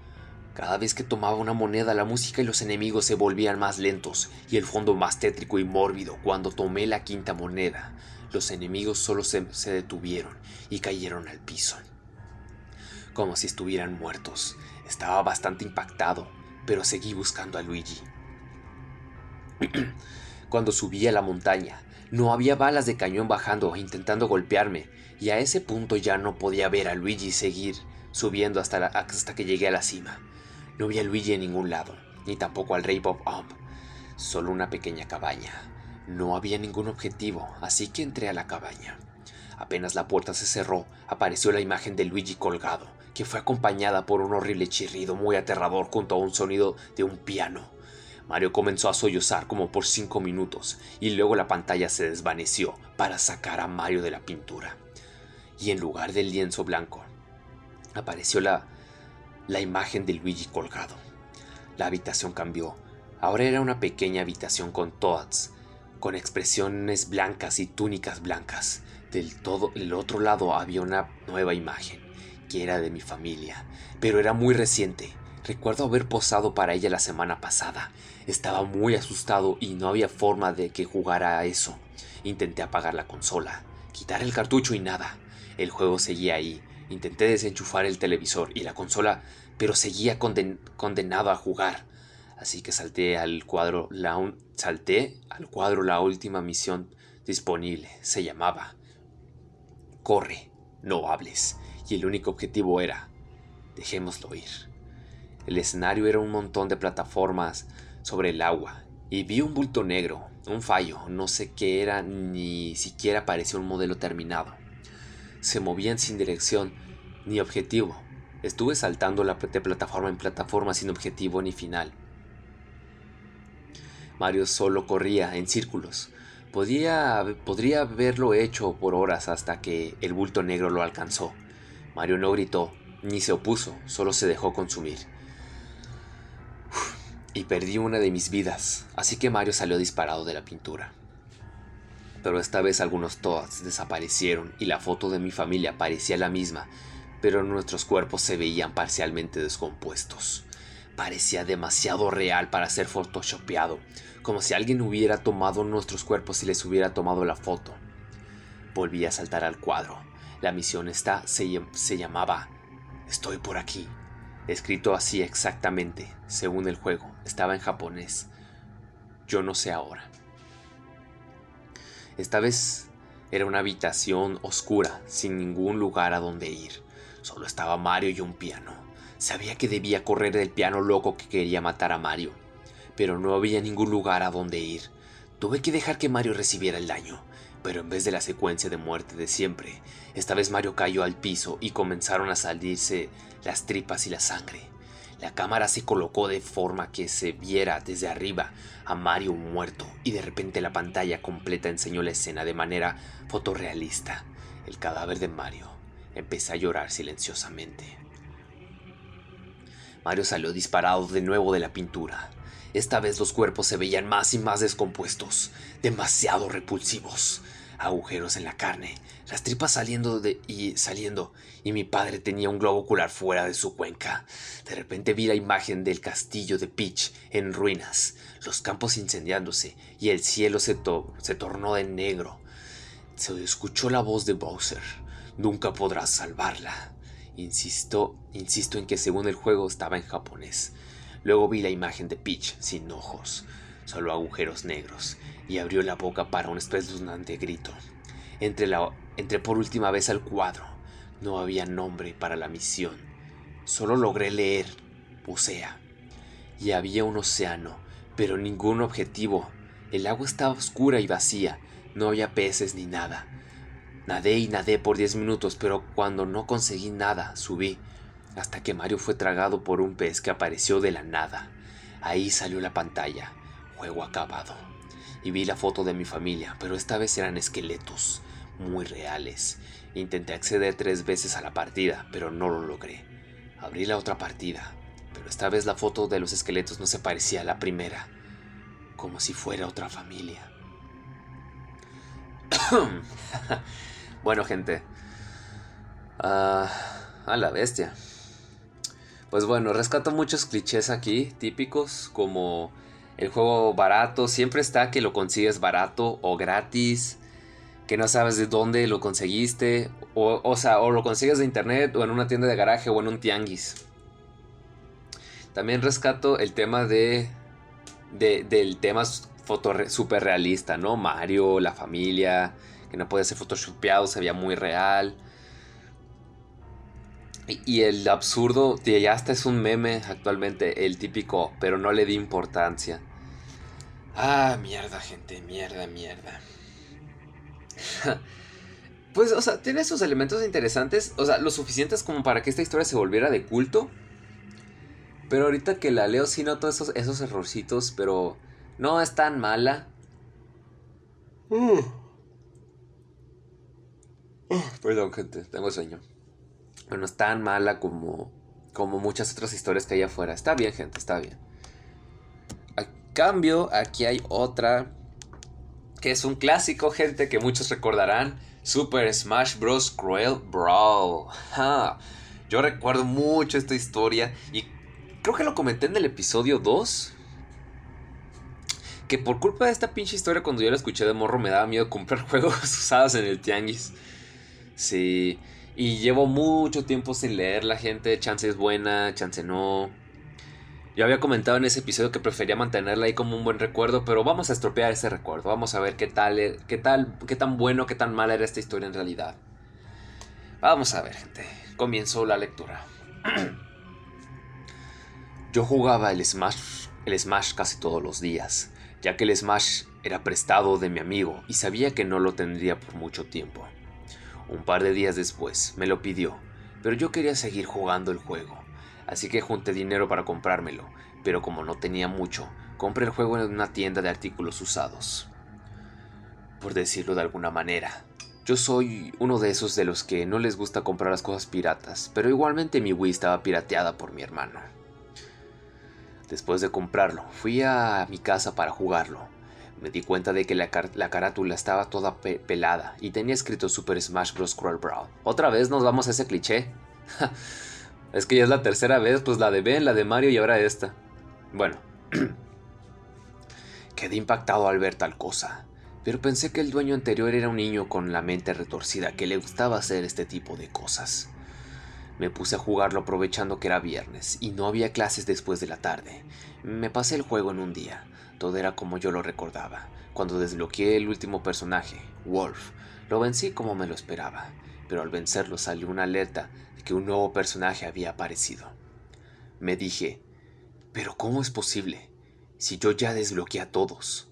Cada vez que tomaba una moneda la música y los enemigos se volvían más lentos y el fondo más tétrico y mórbido. Cuando tomé la quinta moneda, los enemigos solo se, se detuvieron y cayeron al piso. Como si estuvieran muertos. Estaba bastante impactado pero seguí buscando a Luigi. Cuando subí a la montaña, no había balas de cañón bajando intentando golpearme, y a ese punto ya no podía ver a Luigi seguir subiendo hasta, hasta que llegué a la cima. No vi a Luigi en ningún lado, ni tampoco al Rey Bob Ump, solo una pequeña cabaña. No había ningún objetivo, así que entré a la cabaña. Apenas la puerta se cerró, apareció la imagen de Luigi colgado, que fue acompañada por un horrible chirrido muy aterrador junto a un sonido de un piano. Mario comenzó a sollozar como por cinco minutos y luego la pantalla se desvaneció para sacar a Mario de la pintura. Y en lugar del lienzo blanco, apareció la, la imagen de Luigi colgado. La habitación cambió. Ahora era una pequeña habitación con toads, con expresiones blancas y túnicas blancas. Del todo el otro lado había una nueva imagen, era de mi familia, pero era muy reciente. Recuerdo haber posado para ella la semana pasada. Estaba muy asustado y no había forma de que jugara a eso. Intenté apagar la consola, quitar el cartucho y nada. El juego seguía ahí. Intenté desenchufar el televisor y la consola, pero seguía condenado a jugar. Así que salté al cuadro la salté al cuadro la última misión disponible. Se llamaba Corre, no hables. Y el único objetivo era dejémoslo ir. El escenario era un montón de plataformas sobre el agua y vi un bulto negro, un fallo, no sé qué era, ni siquiera parecía un modelo terminado. Se movían sin dirección ni objetivo. Estuve saltando de plataforma en plataforma sin objetivo ni final. Mario solo corría en círculos. Podía, podría haberlo hecho por horas hasta que el bulto negro lo alcanzó. Mario no gritó, ni se opuso, solo se dejó consumir y perdí una de mis vidas, así que Mario salió disparado de la pintura. Pero esta vez algunos Toads desaparecieron y la foto de mi familia parecía la misma, pero nuestros cuerpos se veían parcialmente descompuestos. Parecía demasiado real para ser photoshopeado, como si alguien hubiera tomado nuestros cuerpos y les hubiera tomado la foto. Volví a saltar al cuadro. La misión se llamaba Estoy por aquí escrito así exactamente, según el juego, estaba en japonés. Yo no sé ahora. Esta vez era una habitación oscura, sin ningún lugar a donde ir. Solo estaba Mario y un piano. Sabía que debía correr del piano loco que quería matar a Mario, pero no había ningún lugar a donde ir. Tuve que dejar que Mario recibiera el daño, pero en vez de la secuencia de muerte de siempre, esta vez Mario cayó al piso y comenzaron a salirse las tripas y la sangre. La cámara se colocó de forma que se viera desde arriba a Mario muerto y de repente la pantalla completa enseñó la escena de manera fotorrealista. El cadáver de Mario empezó a llorar silenciosamente. Mario salió disparado de nuevo de la pintura. Esta vez los cuerpos se veían más y más descompuestos, demasiado repulsivos agujeros en la carne, las tripas saliendo y saliendo, y mi padre tenía un globo ocular fuera de su cuenca. De repente vi la imagen del castillo de Peach en ruinas, los campos incendiándose, y el cielo se, se tornó de negro. Se escuchó la voz de Bowser. Nunca podrás salvarla. Insisto, insisto en que según el juego estaba en japonés. Luego vi la imagen de Peach sin ojos, solo agujeros negros, y abrió la boca para un espeluznante grito. Entré, la, por última vez al cuadro. No había nombre para la misión. Solo logré leer Bucea. Y había un océano, pero ningún objetivo. El agua estaba oscura y vacía. No había peces ni nada. Nadé y nadé por diez minutos, pero cuando no conseguí nada, subí, hasta que Mario fue tragado por un pez que apareció de la nada. Ahí salió la pantalla. Juego acabado y vi la foto de mi familia, pero esta vez eran esqueletos, muy reales. Intenté acceder tres veces a la partida, pero no lo logré. Abrí la otra partida, pero esta vez la foto de los esqueletos no se parecía a la primera, como si fuera otra familia. bueno, gente. Ah, a la bestia. Pues bueno, rescato muchos clichés aquí, típicos, como el juego barato siempre está que lo consigues barato o gratis, que no sabes de dónde lo conseguiste, o, sea, o lo consigues de internet o en una tienda de garaje o en un tianguis. También rescato el tema de, del tema foto super realista, ¿no? Mario, la familia, que no puede ser photoshopeado, se veía muy real. Y el absurdo, ya hasta es un meme actualmente, el típico, pero no le di importancia. Ah, mierda, gente, mierda, mierda. pues, o sea, tiene sus elementos interesantes, o sea, lo suficientes como para que esta historia se volviera de culto. Pero ahorita que la leo sí noto esos, esos errorcitos, pero no es tan mala. Mm. Perdón, gente, tengo sueño. No es tan mala como, como muchas otras historias que hay afuera. Está bien, gente, está bien. A cambio, aquí hay otra que es un clásico, gente, que muchos recordarán. Super Smash Bros. Cruel Brawl. Yo recuerdo mucho esta historia y creo que lo comenté en el episodio 2. Que por culpa de esta pinche historia, cuando yo la escuché de morro, me daba miedo comprar juegos usados en el tianguis. Sí. Y llevo mucho tiempo sin leer la gente. Chance es buena, chance no. Yo había comentado en ese episodio que prefería mantenerla ahí como un buen recuerdo, pero vamos a estropear ese recuerdo. Vamos a ver qué tal, e, qué tal, qué tan bueno, qué tan mala era esta historia en realidad. Vamos a ver, gente. Comienzo la lectura. Yo jugaba el Smash, el Smash casi todos los días, ya que el Smash era prestado de mi amigo y sabía que no lo tendría por mucho tiempo. Un par de días después me lo pidió, pero yo quería seguir jugando el juego así que junté dinero para comprármelo, pero como no tenía mucho, compré el juego en una tienda de artículos usados. Por decirlo de alguna manera, yo soy uno de esos de los que no les gusta comprar las cosas piratas, pero igualmente mi Wii estaba pirateada por mi hermano. Después de comprarlo, fui a mi casa para jugarlo. Me di cuenta de que la, carátula estaba toda pelada y tenía escrito Super Smash Bros. Cruel Brawl. Otra vez nos vamos a ese cliché. Es que ya es la tercera vez, pues la de Ben, la de Mario y ahora esta. Bueno. Quedé impactado al ver tal cosa, pero pensé que el dueño anterior era un niño con la mente retorcida que le gustaba hacer este tipo de cosas. Me puse a jugarlo aprovechando que era viernes y no había clases después de la tarde. Me pasé el juego en un día. Todo era como yo lo recordaba. Cuando desbloqueé el último personaje, Wolf, lo vencí como me lo esperaba, pero al vencerlo salió una alerta que un nuevo personaje había aparecido. Me dije, pero ¿cómo es posible? Si yo ya desbloqueé a todos.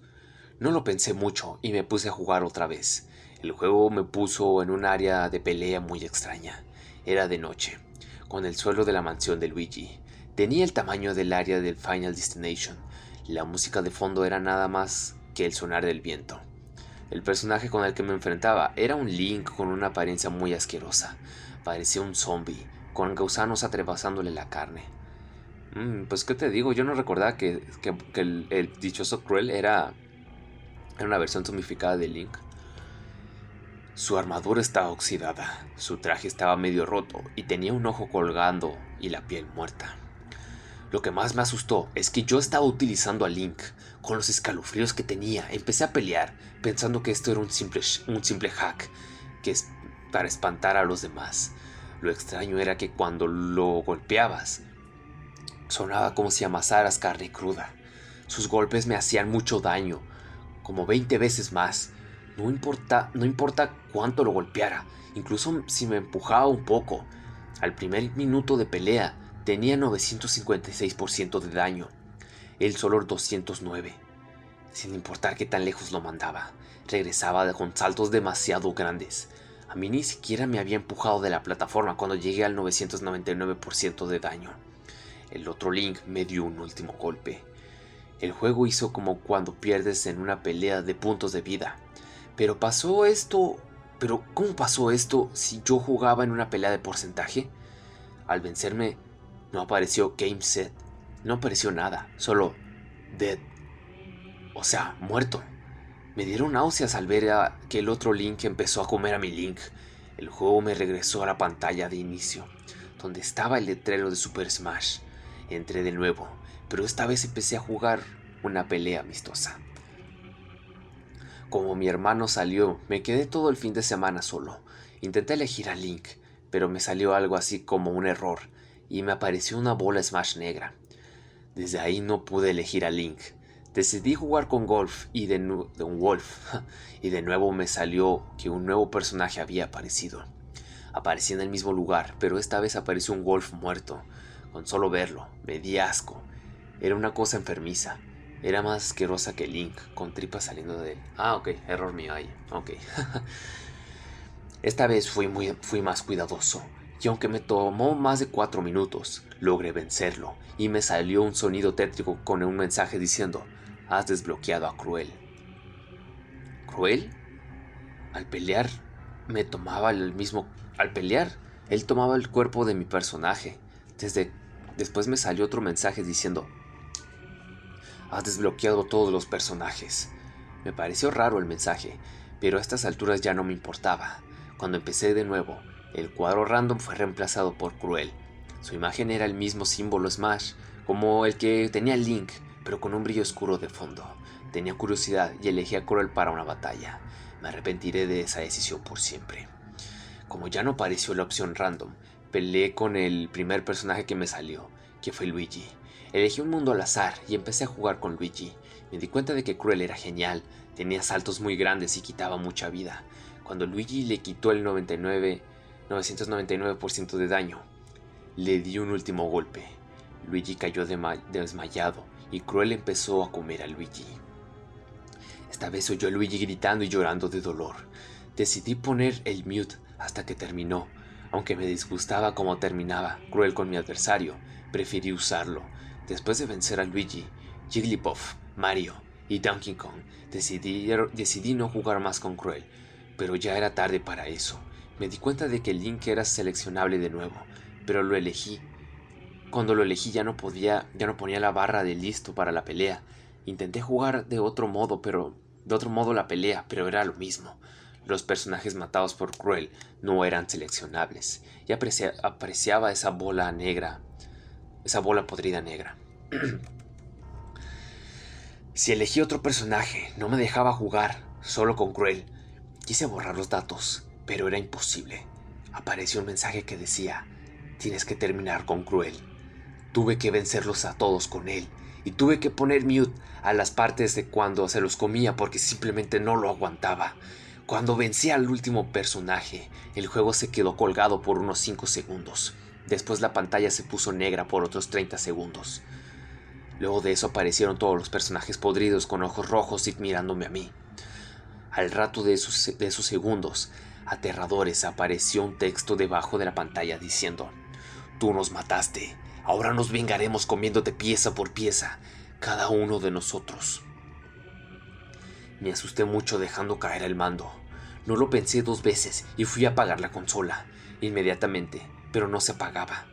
No lo pensé mucho y me puse a jugar otra vez. El juego me puso en un área de pelea muy extraña. Era de noche, con el suelo de la mansión de Luigi. Tenía el tamaño del área del Final Destination. La música de fondo era nada más que el sonar del viento. El personaje con el que me enfrentaba era un Link con una apariencia muy asquerosa. Parecía un zombie, con gusanos atrevasándole la carne. Mm, pues qué te digo, yo no recordaba que, el, dichoso Cruel era, era una versión zombificada de Link. Su armadura estaba oxidada, su traje estaba medio roto y tenía un ojo colgando y la piel muerta. Lo que más me asustó es que yo estaba utilizando a Link. Con los escalofríos que tenía, empecé a pelear, pensando que esto era un simple, un simple hack, que es para espantar a los demás. Lo extraño era que cuando lo golpeabas, sonaba como si amasaras carne cruda. Sus golpes me hacían mucho daño, como 20 veces más. No importa, no importa cuánto lo golpeara, incluso si me empujaba un poco. Al primer minuto de pelea tenía 956% de daño, él solo 209. Sin importar qué tan lejos lo mandaba, regresaba con saltos demasiado grandes. A mí ni siquiera me había empujado de la plataforma cuando llegué al 999% de daño. El otro Link me dio un último golpe. El juego hizo como cuando pierdes en una pelea de puntos de vida. Pero pasó esto... Pero ¿cómo pasó esto si yo jugaba en una pelea de porcentaje? Al vencerme no apareció Game Set. No apareció nada. Solo Dead. O sea, muerto. Me dieron náuseas al ver que el otro Link empezó a comer a mi Link. El juego me regresó a la pantalla de inicio, donde estaba el letrero de Super Smash. Entré de nuevo, pero esta vez empecé a jugar una pelea amistosa. Como mi hermano salió, me quedé todo el fin de semana solo. Intenté elegir a Link, pero me salió algo así como un error, y me apareció una bola Smash negra. Desde ahí no pude elegir a Link, Decidí jugar con Golf y de, un Wolf, y de nuevo me salió que un nuevo personaje había aparecido. Aparecía en el mismo lugar, pero esta vez apareció un Wolf muerto. Con solo verlo, me di asco. Era una cosa enfermiza. Era más asquerosa que Link, con tripas saliendo de él. Ah, ok, error mío ahí. Ok. esta vez fui, muy, fui más cuidadoso. Y aunque me tomó más de cuatro minutos, logré vencerlo y me salió un sonido tétrico con un mensaje diciendo, has desbloqueado a Cruel. ¿Cruel? Al pelear, me tomaba el mismo... Al pelear, él tomaba el cuerpo de mi personaje. Desde... Después me salió otro mensaje diciendo, has desbloqueado todos los personajes. Me pareció raro el mensaje, pero a estas alturas ya no me importaba. Cuando empecé de nuevo, el cuadro random fue reemplazado por Cruel. Su imagen era el mismo símbolo Smash, como el que tenía Link, pero con un brillo oscuro de fondo. Tenía curiosidad y elegí a Cruel para una batalla. Me arrepentiré de esa decisión por siempre. Como ya no apareció la opción random, peleé con el primer personaje que me salió, que fue Luigi. Elegí un mundo al azar y empecé a jugar con Luigi. Me di cuenta de que Cruel era genial, tenía saltos muy grandes y quitaba mucha vida. Cuando Luigi le quitó el 99, 999% de daño, le di un último golpe. Luigi cayó desmayado y Cruel empezó a comer a Luigi. Esta vez oyó a Luigi gritando y llorando de dolor. Decidí poner el mute hasta que terminó. Aunque me disgustaba cómo terminaba Cruel con mi adversario, preferí usarlo. Después de vencer a Luigi, Jigglypuff, Mario y Donkey Kong, decidí, decidí no jugar más con Cruel, pero ya era tarde para eso. Me di cuenta de que Link era seleccionable de nuevo, pero lo elegí. Cuando lo elegí ya no podía, ya no ponía la barra de listo para la pelea. Intenté jugar de otro modo, pero de otro modo la pelea, pero era lo mismo. Los personajes matados por Cruel no eran seleccionables, y apreciaba esa bola negra, esa bola podrida negra. si elegí otro personaje, no me dejaba jugar, solo con Cruel. Quise borrar los datos, pero era imposible. Apareció un mensaje que decía, tienes que terminar con Cruel. Tuve que vencerlos a todos con él, y tuve que poner mute a las partes de cuando se los comía porque simplemente no lo aguantaba. Cuando vencí al último personaje, el juego se quedó colgado por unos 5 segundos. Después la pantalla se puso negra por otros 30 segundos. Luego de eso aparecieron todos los personajes podridos con ojos rojos y mirándome a mí. Al rato de esos, de esos segundos aterradores apareció un texto debajo de la pantalla diciendo, Tú nos mataste, ahora nos vengaremos comiéndote pieza por pieza, cada uno de nosotros. Me asusté mucho dejando caer el mando. No lo pensé dos veces y fui a apagar la consola. Inmediatamente pero no se apagaba.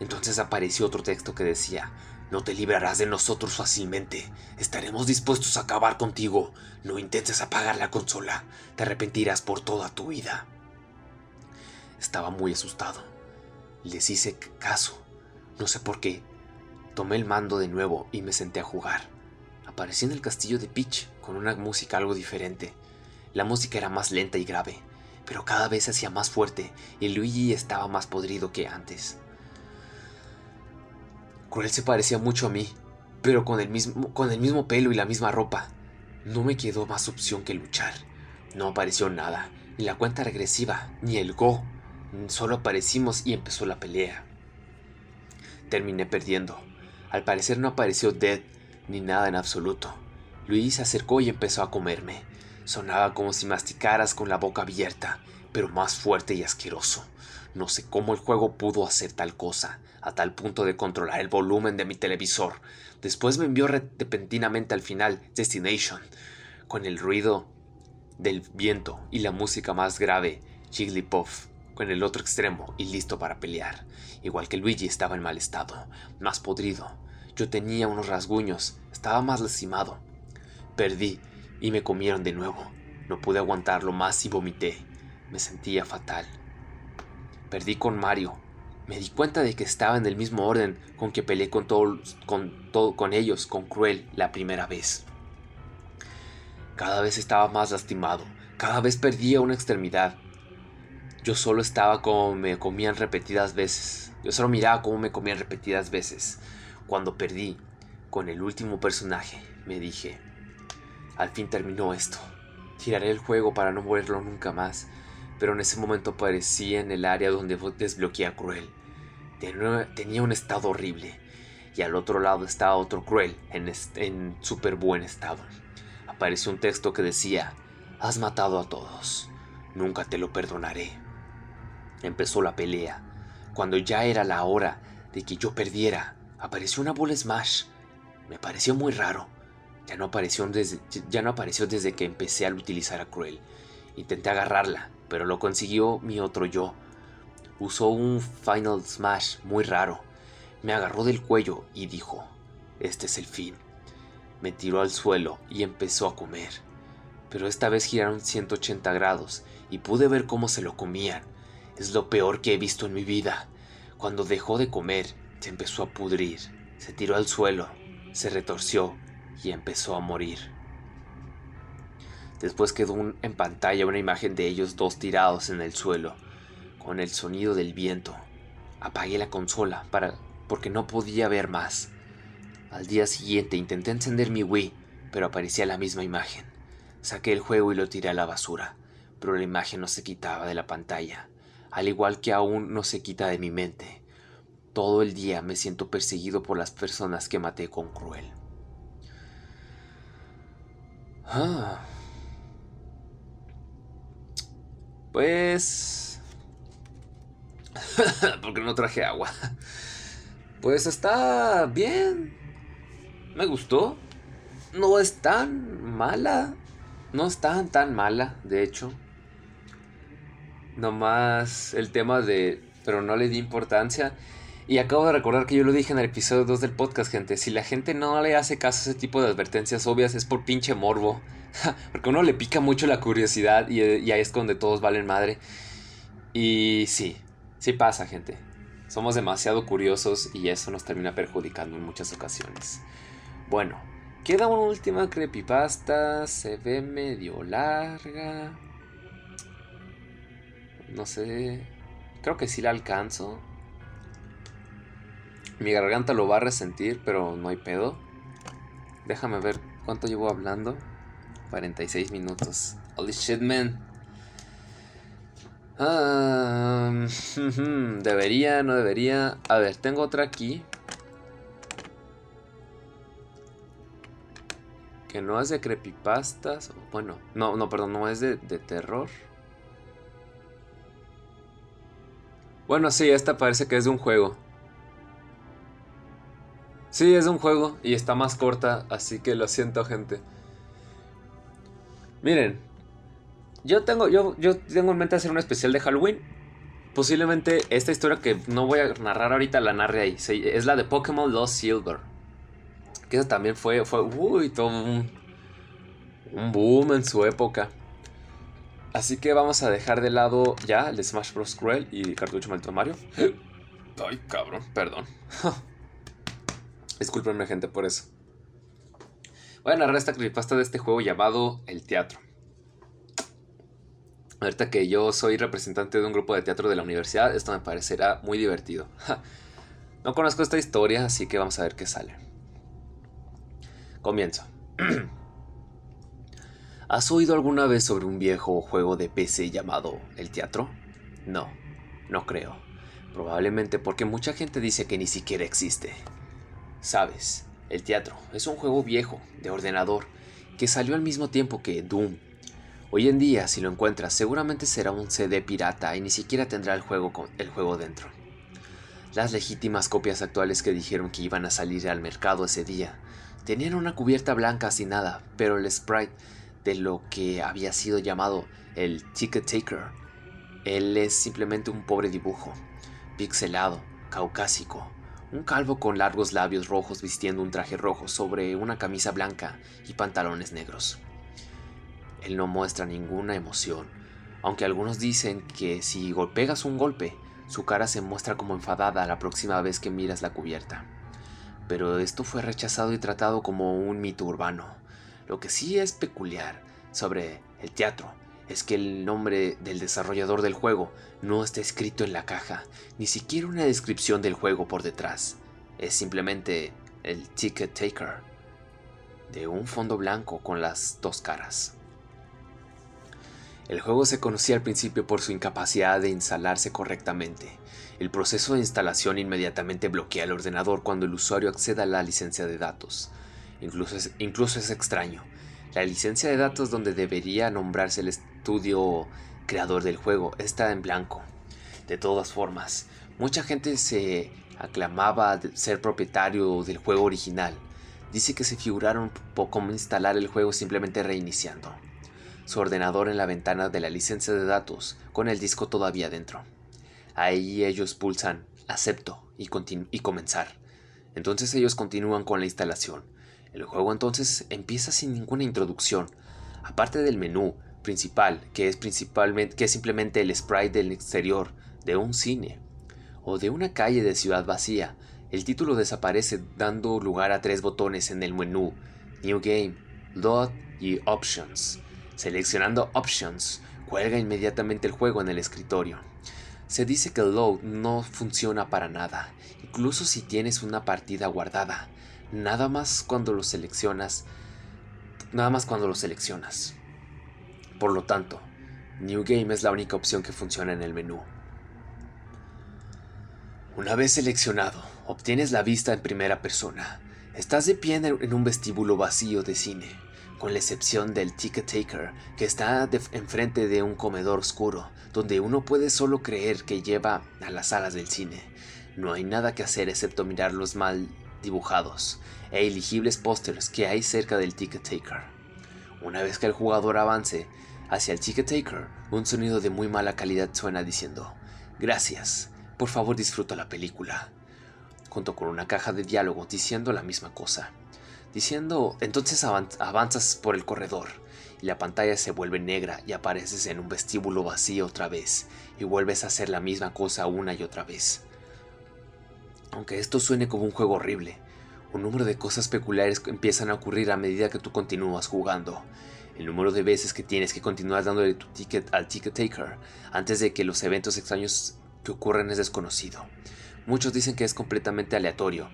Entonces apareció otro texto que decía, no te librarás de nosotros fácilmente, estaremos dispuestos a acabar contigo, no intentes apagar la consola, te arrepentirás por toda tu vida. Estaba muy asustado. Les hice caso, no sé por qué. Tomé el mando de nuevo y me senté a jugar. Aparecí en el castillo de Peach con una música algo diferente. La música era más lenta y grave, pero cada vez se hacía más fuerte y Luigi estaba más podrido que antes. Cruel se parecía mucho a mí, pero con el, mismo, con el mismo pelo y la misma ropa. No me quedó más opción que luchar. No apareció nada, ni la cuenta regresiva, ni el Go. Solo aparecimos y empezó la pelea. Terminé perdiendo. Al parecer no apareció Dead, ni nada en absoluto. Luigi se acercó y empezó a comerme. Sonaba como si masticaras con la boca abierta, pero más fuerte y asqueroso. No sé cómo el juego pudo hacer tal cosa, a tal punto de controlar el volumen de mi televisor. Después me envió repentinamente al final Destination, con el ruido del viento y la música más grave, Jigglypuff, con el otro extremo y listo para pelear. Igual que Luigi estaba en mal estado, más podrido. Yo tenía unos rasguños, estaba más lastimado. Perdí y me comieron de nuevo. No pude aguantarlo más y vomité. Me sentía fatal. Perdí con Mario. Me di cuenta de que estaba en el mismo orden con que peleé con, todos, con, todo, con ellos, con Cruel, la primera vez. Cada vez estaba más lastimado. Cada vez perdía una extremidad. Yo solo estaba como me comían repetidas veces. Yo solo miraba cómo me comían repetidas veces. Cuando perdí con el último personaje, me dije, al fin terminó esto. Tiraré el juego para no moverlo nunca más, pero en ese momento aparecí en el área donde desbloqueé a Cruel. Tenía un estado horrible, y al otro lado estaba otro Cruel en, en súper buen estado. Apareció un texto que decía, Has matado a todos, nunca te lo perdonaré. Empezó la pelea. Cuando ya era la hora de que yo perdiera, apareció una bola Smash. Me pareció muy raro. Ya no apareció desde, ya no apareció desde que empecé a utilizar a Cruel. Intenté agarrarla, pero lo consiguió mi otro yo. Usó un Final Smash muy raro. Me agarró del cuello y dijo, este es el fin. Me tiró al suelo y empezó a comer. Pero esta vez giraron 180 grados y pude ver cómo se lo comían. Es lo peor que he visto en mi vida. Cuando dejó de comer, se empezó a pudrir. Se tiró al suelo, se retorció y empezó a morir. Después quedó en pantalla una imagen de ellos dos tirados en el suelo, con el sonido del viento. Apagué la consola para porque no podía ver más. Al día siguiente intenté encender mi Wii, pero aparecía la misma imagen. Saqué el juego y lo tiré a la basura, pero la imagen no se quitaba de la pantalla, al igual que aún no se quita de mi mente. Todo el día me siento perseguido por las personas que maté con cruel. Ah. Pues... porque no traje agua? Pues está bien. Me gustó. No es tan mala. No es tan tan mala, de hecho. Nomás el tema de... Pero no le di importancia. Y acabo de recordar que yo lo dije en el episodio 2 del podcast, gente. Si la gente no le hace caso a ese tipo de advertencias obvias es por pinche morbo. Porque a uno le pica mucho la curiosidad y, ahí es donde todos valen madre. Y sí, sí pasa, gente. Somos demasiado curiosos y eso nos termina perjudicando en muchas ocasiones. Bueno, queda una última creepypasta. Se ve medio larga. No sé. Creo que sí la alcanzo. Mi garganta lo va a resentir, pero no hay pedo. Déjame ver cuánto llevo hablando. 46 minutos. Holy shit, man. debería, no debería. A ver, tengo otra aquí. Que no es de creepypastas. Bueno, no, no, perdón, no es de, de terror. Bueno, sí, esta parece que es de un juego. Sí, es de un juego y está más corta, así que lo siento, gente. Miren, yo tengo, yo, yo tengo en mente hacer un especial de Halloween. Posiblemente esta historia que no voy a narrar ahorita la narre ahí. Es la de Pokémon Lost Silver. Que eso también fue, fue uy, todo un, un boom en su época. Así que vamos a dejar de lado ya el Smash Bros. Cruel y Cartucho Maldito Mario. Ay, cabrón, perdón. Disculpenme, gente, por eso. Voy a narrar esta creepypasta de este juego llamado El Teatro. Ahorita que yo soy representante de un grupo de teatro de la universidad, esto me parecerá muy divertido. No conozco esta historia, así que vamos a ver qué sale. Comienzo. ¿Has oído alguna vez sobre un viejo juego de PC llamado El Teatro? No, no creo. Probablemente porque mucha gente dice que ni siquiera existe. Sabes, el teatro es un juego viejo, de ordenador, que salió al mismo tiempo que Doom Hoy en día, si lo encuentras, seguramente será un CD pirata y ni siquiera tendrá el juego, con, el juego dentro. Las legítimas copias actuales que dijeron que iban a salir al mercado ese día tenían una cubierta blanca sin nada, pero el sprite de lo que había sido llamado el Ticket Taker, él es simplemente un pobre dibujo, pixelado, caucásico, un calvo con largos labios rojos vistiendo un traje rojo sobre una camisa blanca y pantalones negros. Él no muestra ninguna emoción, aunque algunos dicen que si pegas un golpe, su cara se muestra como enfadada la próxima vez que miras la cubierta. Pero esto fue rechazado y tratado como un mito urbano. Lo que sí es peculiar sobre el teatro es que el nombre del desarrollador del juego no está escrito en la caja, ni siquiera una descripción del juego por detrás. Es simplemente el Ticket Taker, de un fondo blanco con las dos caras. El juego se conocía al principio por su incapacidad de instalarse correctamente. El proceso de instalación inmediatamente bloquea el ordenador cuando el usuario accede a la licencia de datos. Incluso es, incluso es extraño. La licencia de datos donde debería nombrarse el estudio creador del juego está en blanco. De todas formas, mucha gente se aclamaba ser propietario del juego original. Dice que se figuraron cómo instalar el juego simplemente reiniciando su ordenador en la ventana de la licencia de datos con el disco todavía dentro. Ahí ellos pulsan acepto y, y comenzar. Entonces ellos continúan con la instalación. El juego entonces empieza sin ninguna introducción, aparte del menú principal, que es principalmente que es simplemente el sprite del exterior de un cine o de una calle de ciudad vacía. El título desaparece dando lugar a tres botones en el menú: New Game, Load y Options. Seleccionando Options, cuelga inmediatamente el juego en el escritorio. Se dice que el load no funciona para nada, incluso si tienes una partida guardada. Nada más cuando lo seleccionas. Nada más cuando lo seleccionas. Por lo tanto, New Game es la única opción que funciona en el menú. Una vez seleccionado, obtienes la vista en primera persona. Estás de pie en un vestíbulo vacío de cine con la excepción del ticket taker, que está enfrente de un comedor oscuro, donde uno puede solo creer que lleva a las salas del cine. No hay nada que hacer excepto mirar los mal dibujados e elegibles pósters que hay cerca del ticket taker. Una vez que el jugador avance hacia el ticket taker, un sonido de muy mala calidad suena diciendo, Gracias, por favor disfruta la película, junto con una caja de diálogo diciendo la misma cosa diciendo, entonces avanzas por el corredor y la pantalla se vuelve negra y apareces en un vestíbulo vacío otra vez y vuelves a hacer la misma cosa una y otra vez. Aunque esto suene como un juego horrible, un número de cosas peculiares empiezan a ocurrir a medida que tú continúas jugando. El número de veces que tienes que continuar dándole tu ticket al ticket taker antes de que los eventos extraños que ocurren es desconocido. Muchos dicen que es completamente aleatorio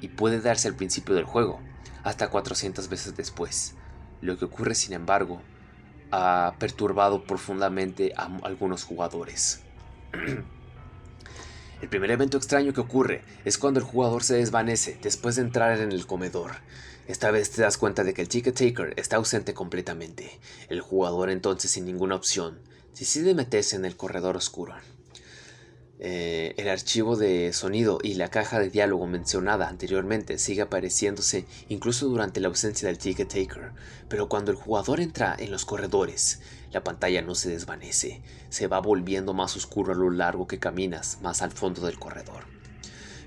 y puede darse al principio del juego, hasta 400 veces después. Lo que ocurre, sin embargo, ha perturbado profundamente a algunos jugadores. El primer evento extraño que ocurre es cuando el jugador se desvanece después de entrar en el comedor. Esta vez te das cuenta de que el ticket taker está ausente completamente. El jugador entonces sin ninguna opción decide meterse en el corredor oscuro. Eh, el archivo de sonido y la caja de diálogo mencionada anteriormente sigue apareciéndose incluso durante la ausencia del ticket taker, pero cuando el jugador entra en los corredores, la pantalla no se desvanece, se va volviendo más oscuro a lo largo que caminas más al fondo del corredor.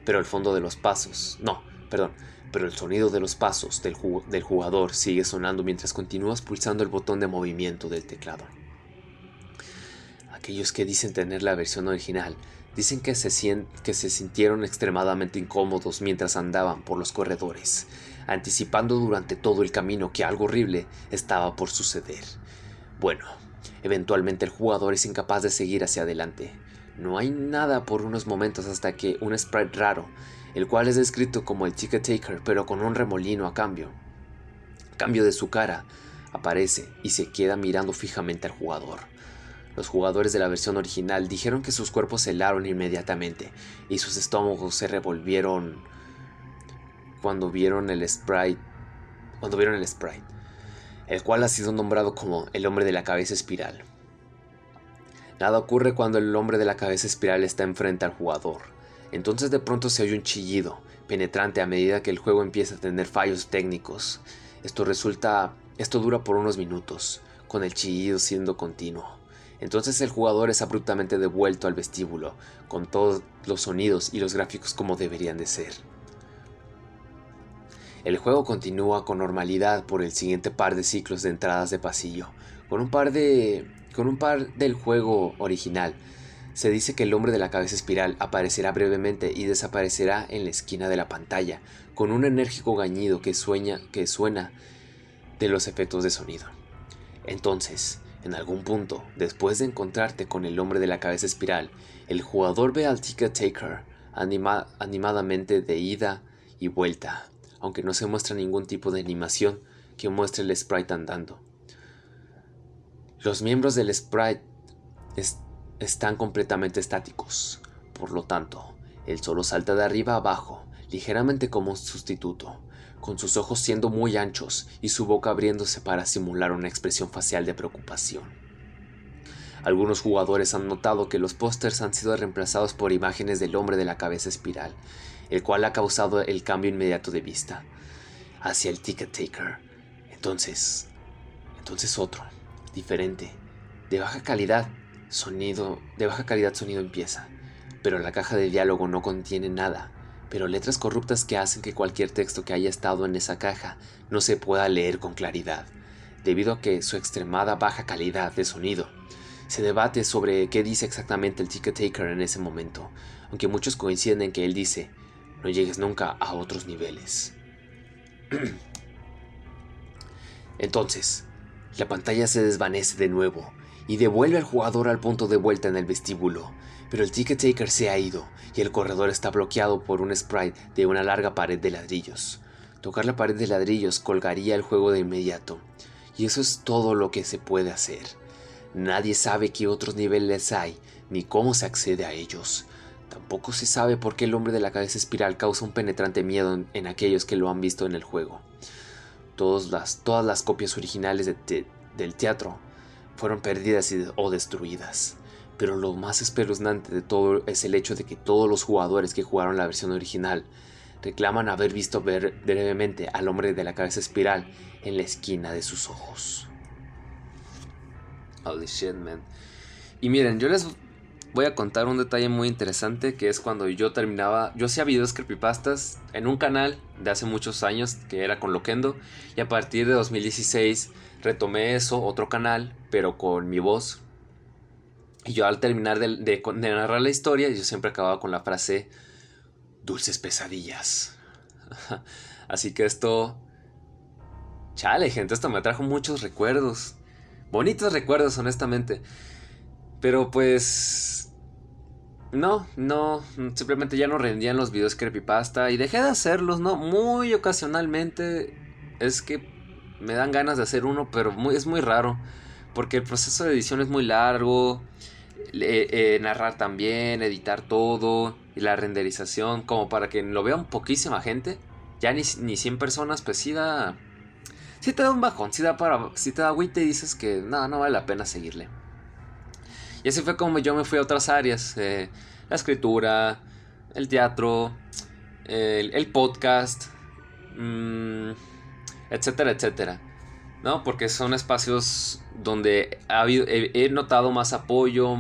Pero el fondo de los pasos, no, perdón, pero el sonido de los pasos del jugador sigue sonando mientras continúas pulsando el botón de movimiento del teclado. Aquellos que dicen tener la versión original Dicen que se, sintieron extremadamente incómodos mientras andaban por los corredores, anticipando durante todo el camino que algo horrible estaba por suceder. Bueno, eventualmente el jugador es incapaz de seguir hacia adelante. No hay nada por unos momentos hasta que un sprite raro, el cual es descrito como el Ticket Taker pero con un remolino a cambio, cambio de su cara, aparece y se queda mirando fijamente al jugador. Los jugadores de la versión original dijeron que sus cuerpos se helaron inmediatamente y sus estómagos se revolvieron cuando vieron el sprite, cuando vieron el sprite, el cual ha sido nombrado como el hombre de la cabeza espiral. Nada ocurre cuando el hombre de la cabeza espiral está enfrente al jugador. Entonces de pronto se oye un chillido penetrante a medida que el juego empieza a tener fallos técnicos. Esto resulta, esto dura por unos minutos, con el chillido siendo continuo. Entonces el jugador es abruptamente devuelto al vestíbulo, con todos los sonidos y los gráficos como deberían de ser. El juego continúa con normalidad por el siguiente par de ciclos de entradas de pasillo. Con un par de. con un par del juego original. Se dice que el hombre de la cabeza espiral aparecerá brevemente y desaparecerá en la esquina de la pantalla, con un enérgico gañido que, sueña, que suena de los efectos de sonido. Entonces, en algún punto, después de encontrarte con el hombre de la cabeza espiral, el jugador ve al Ticket Taker animadamente de ida y vuelta, aunque no se muestra ningún tipo de animación que muestre el sprite andando. Los miembros del sprite están completamente estáticos, por lo tanto, él solo salta de arriba a abajo, ligeramente como un sustituto, con sus ojos siendo muy anchos y su boca abriéndose para simular una expresión facial de preocupación. Algunos jugadores han notado que los pósters han sido reemplazados por imágenes del hombre de la cabeza espiral, el cual ha causado el cambio inmediato de vista hacia el ticket taker. Entonces, entonces otro, diferente, de baja calidad, sonido, de baja calidad sonido empieza, pero la caja de diálogo no contiene nada, pero letras corruptas que hacen que cualquier texto que haya estado en esa caja no se pueda leer con claridad, debido a que su extremada baja calidad de sonido. Se debate sobre qué dice exactamente el ticket taker en ese momento, aunque muchos coinciden en que él dice, no llegues nunca a otros niveles. Entonces, la pantalla se desvanece de nuevo y devuelve al jugador al punto de vuelta en el vestíbulo, pero el ticket taker se ha ido y el corredor está bloqueado por un sprite de una larga pared de ladrillos. Tocar la pared de ladrillos colgaría el juego de inmediato, y eso es todo lo que se puede hacer. Nadie sabe qué otros niveles hay, ni cómo se accede a ellos. Tampoco se sabe por qué el hombre de la cabeza espiral causa un penetrante miedo en, aquellos que lo han visto en el juego. Todas las, todas las copias originales del teatro fueron perdidas o destruidas. Pero lo más espeluznante de todo es el hecho de que todos los jugadores que jugaron la versión original reclaman haber visto brevemente al hombre de la cabeza espiral en la esquina de sus ojos. Holy shit. Y miren, yo les voy a contar un detalle muy interesante que es cuando yo terminaba, yo hacía videos creepypastas en un canal de hace muchos años que era con Loquendo y a partir de 2016 retomé eso, otro canal, pero con mi voz. Y yo al terminar de, narrar la historia, yo siempre acababa con la frase, dulces pesadillas. Así que esto... Chale, gente, esto me trajo muchos recuerdos. Bonitos recuerdos, honestamente. Pero pues... No, no, simplemente ya no rendían los videos creepypasta y dejé de hacerlos, ¿no? Muy ocasionalmente es que me dan ganas de hacer uno, pero muy, es muy raro. Porque el proceso de edición es muy largo. Eh, narrar también, editar todo. Y la renderización, como para que lo vean poquísima gente. Ya ni, ni 100 personas, pues sí da. Sí te da un bajón, sí, da para, sí te da y te dices que no, no vale la pena seguirle. Y así fue como yo me fui a otras áreas. Eh, la escritura, el teatro, el, podcast. Mmm, etcétera, etcétera. ¿No? Porque son espacios donde he, notado más apoyo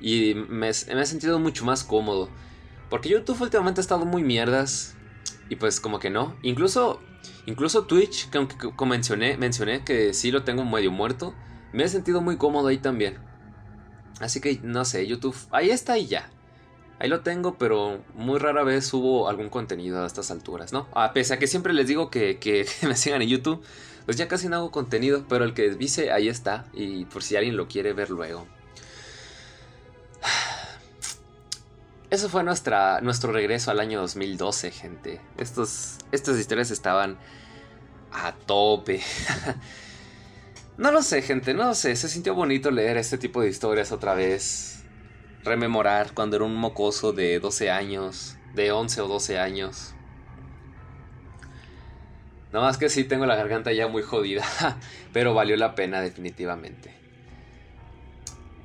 y me, he sentido mucho más cómodo. Porque YouTube últimamente ha estado muy mierdas y pues como que no. Incluso, incluso Twitch, que aunque mencioné, mencioné que sí lo tengo medio muerto, me he sentido muy cómodo ahí también. Así que no sé, YouTube, ahí está y ya. Ahí lo tengo, pero muy rara vez subo algún contenido a estas alturas, ¿no? A pesar a que siempre les digo que, me sigan en YouTube, pues ya casi no hago contenido, pero el que dice ahí está, y por si alguien lo quiere ver luego. Eso fue nuestra, nuestro regreso al año 2012, gente. Estos, estas historias estaban a tope. no lo sé, gente, no lo sé. Se sintió bonito leer este tipo de historias otra vez rememorar cuando era un mocoso de 12 años, de 11 o 12 años. Nada más que sí tengo la garganta ya muy jodida, pero valió la pena definitivamente.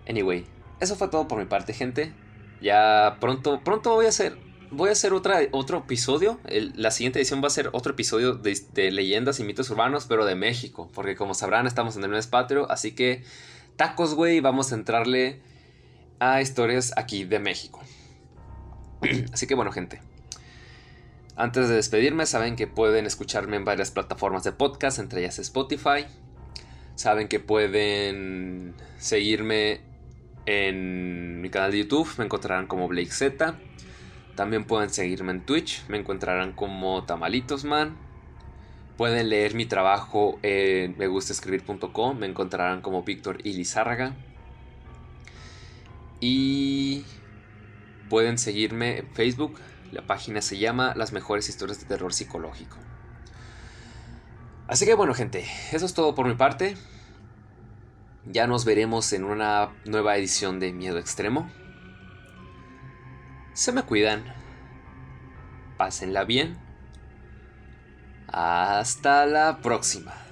Anyway, eso fue todo por mi parte, gente. Ya pronto, pronto voy a hacer, voy a hacer otra, otro episodio. la siguiente edición va a ser otro episodio de, de, leyendas y mitos urbanos, pero de México, porque como sabrán estamos en el mes patrio, así que tacos, güey, vamos a entrarle a historias aquí de México. Así que bueno, gente. Antes de despedirme, saben que pueden escucharme en varias plataformas de podcast, entre ellas Spotify. Saben que pueden seguirme en mi canal de YouTube, me encontrarán como Blake Z. También pueden seguirme en Twitch, me encontrarán como Tamalitosman. Pueden leer mi trabajo en megustescribir.com, me encontrarán como Víctor Ilizárraga. Y pueden seguirme en Facebook. La página se llama Las mejores historias de terror psicológico. Así que bueno gente, eso es todo por mi parte. Ya nos veremos en una nueva edición de Miedo Extremo. Se me cuidan. Pásenla bien. Hasta la próxima.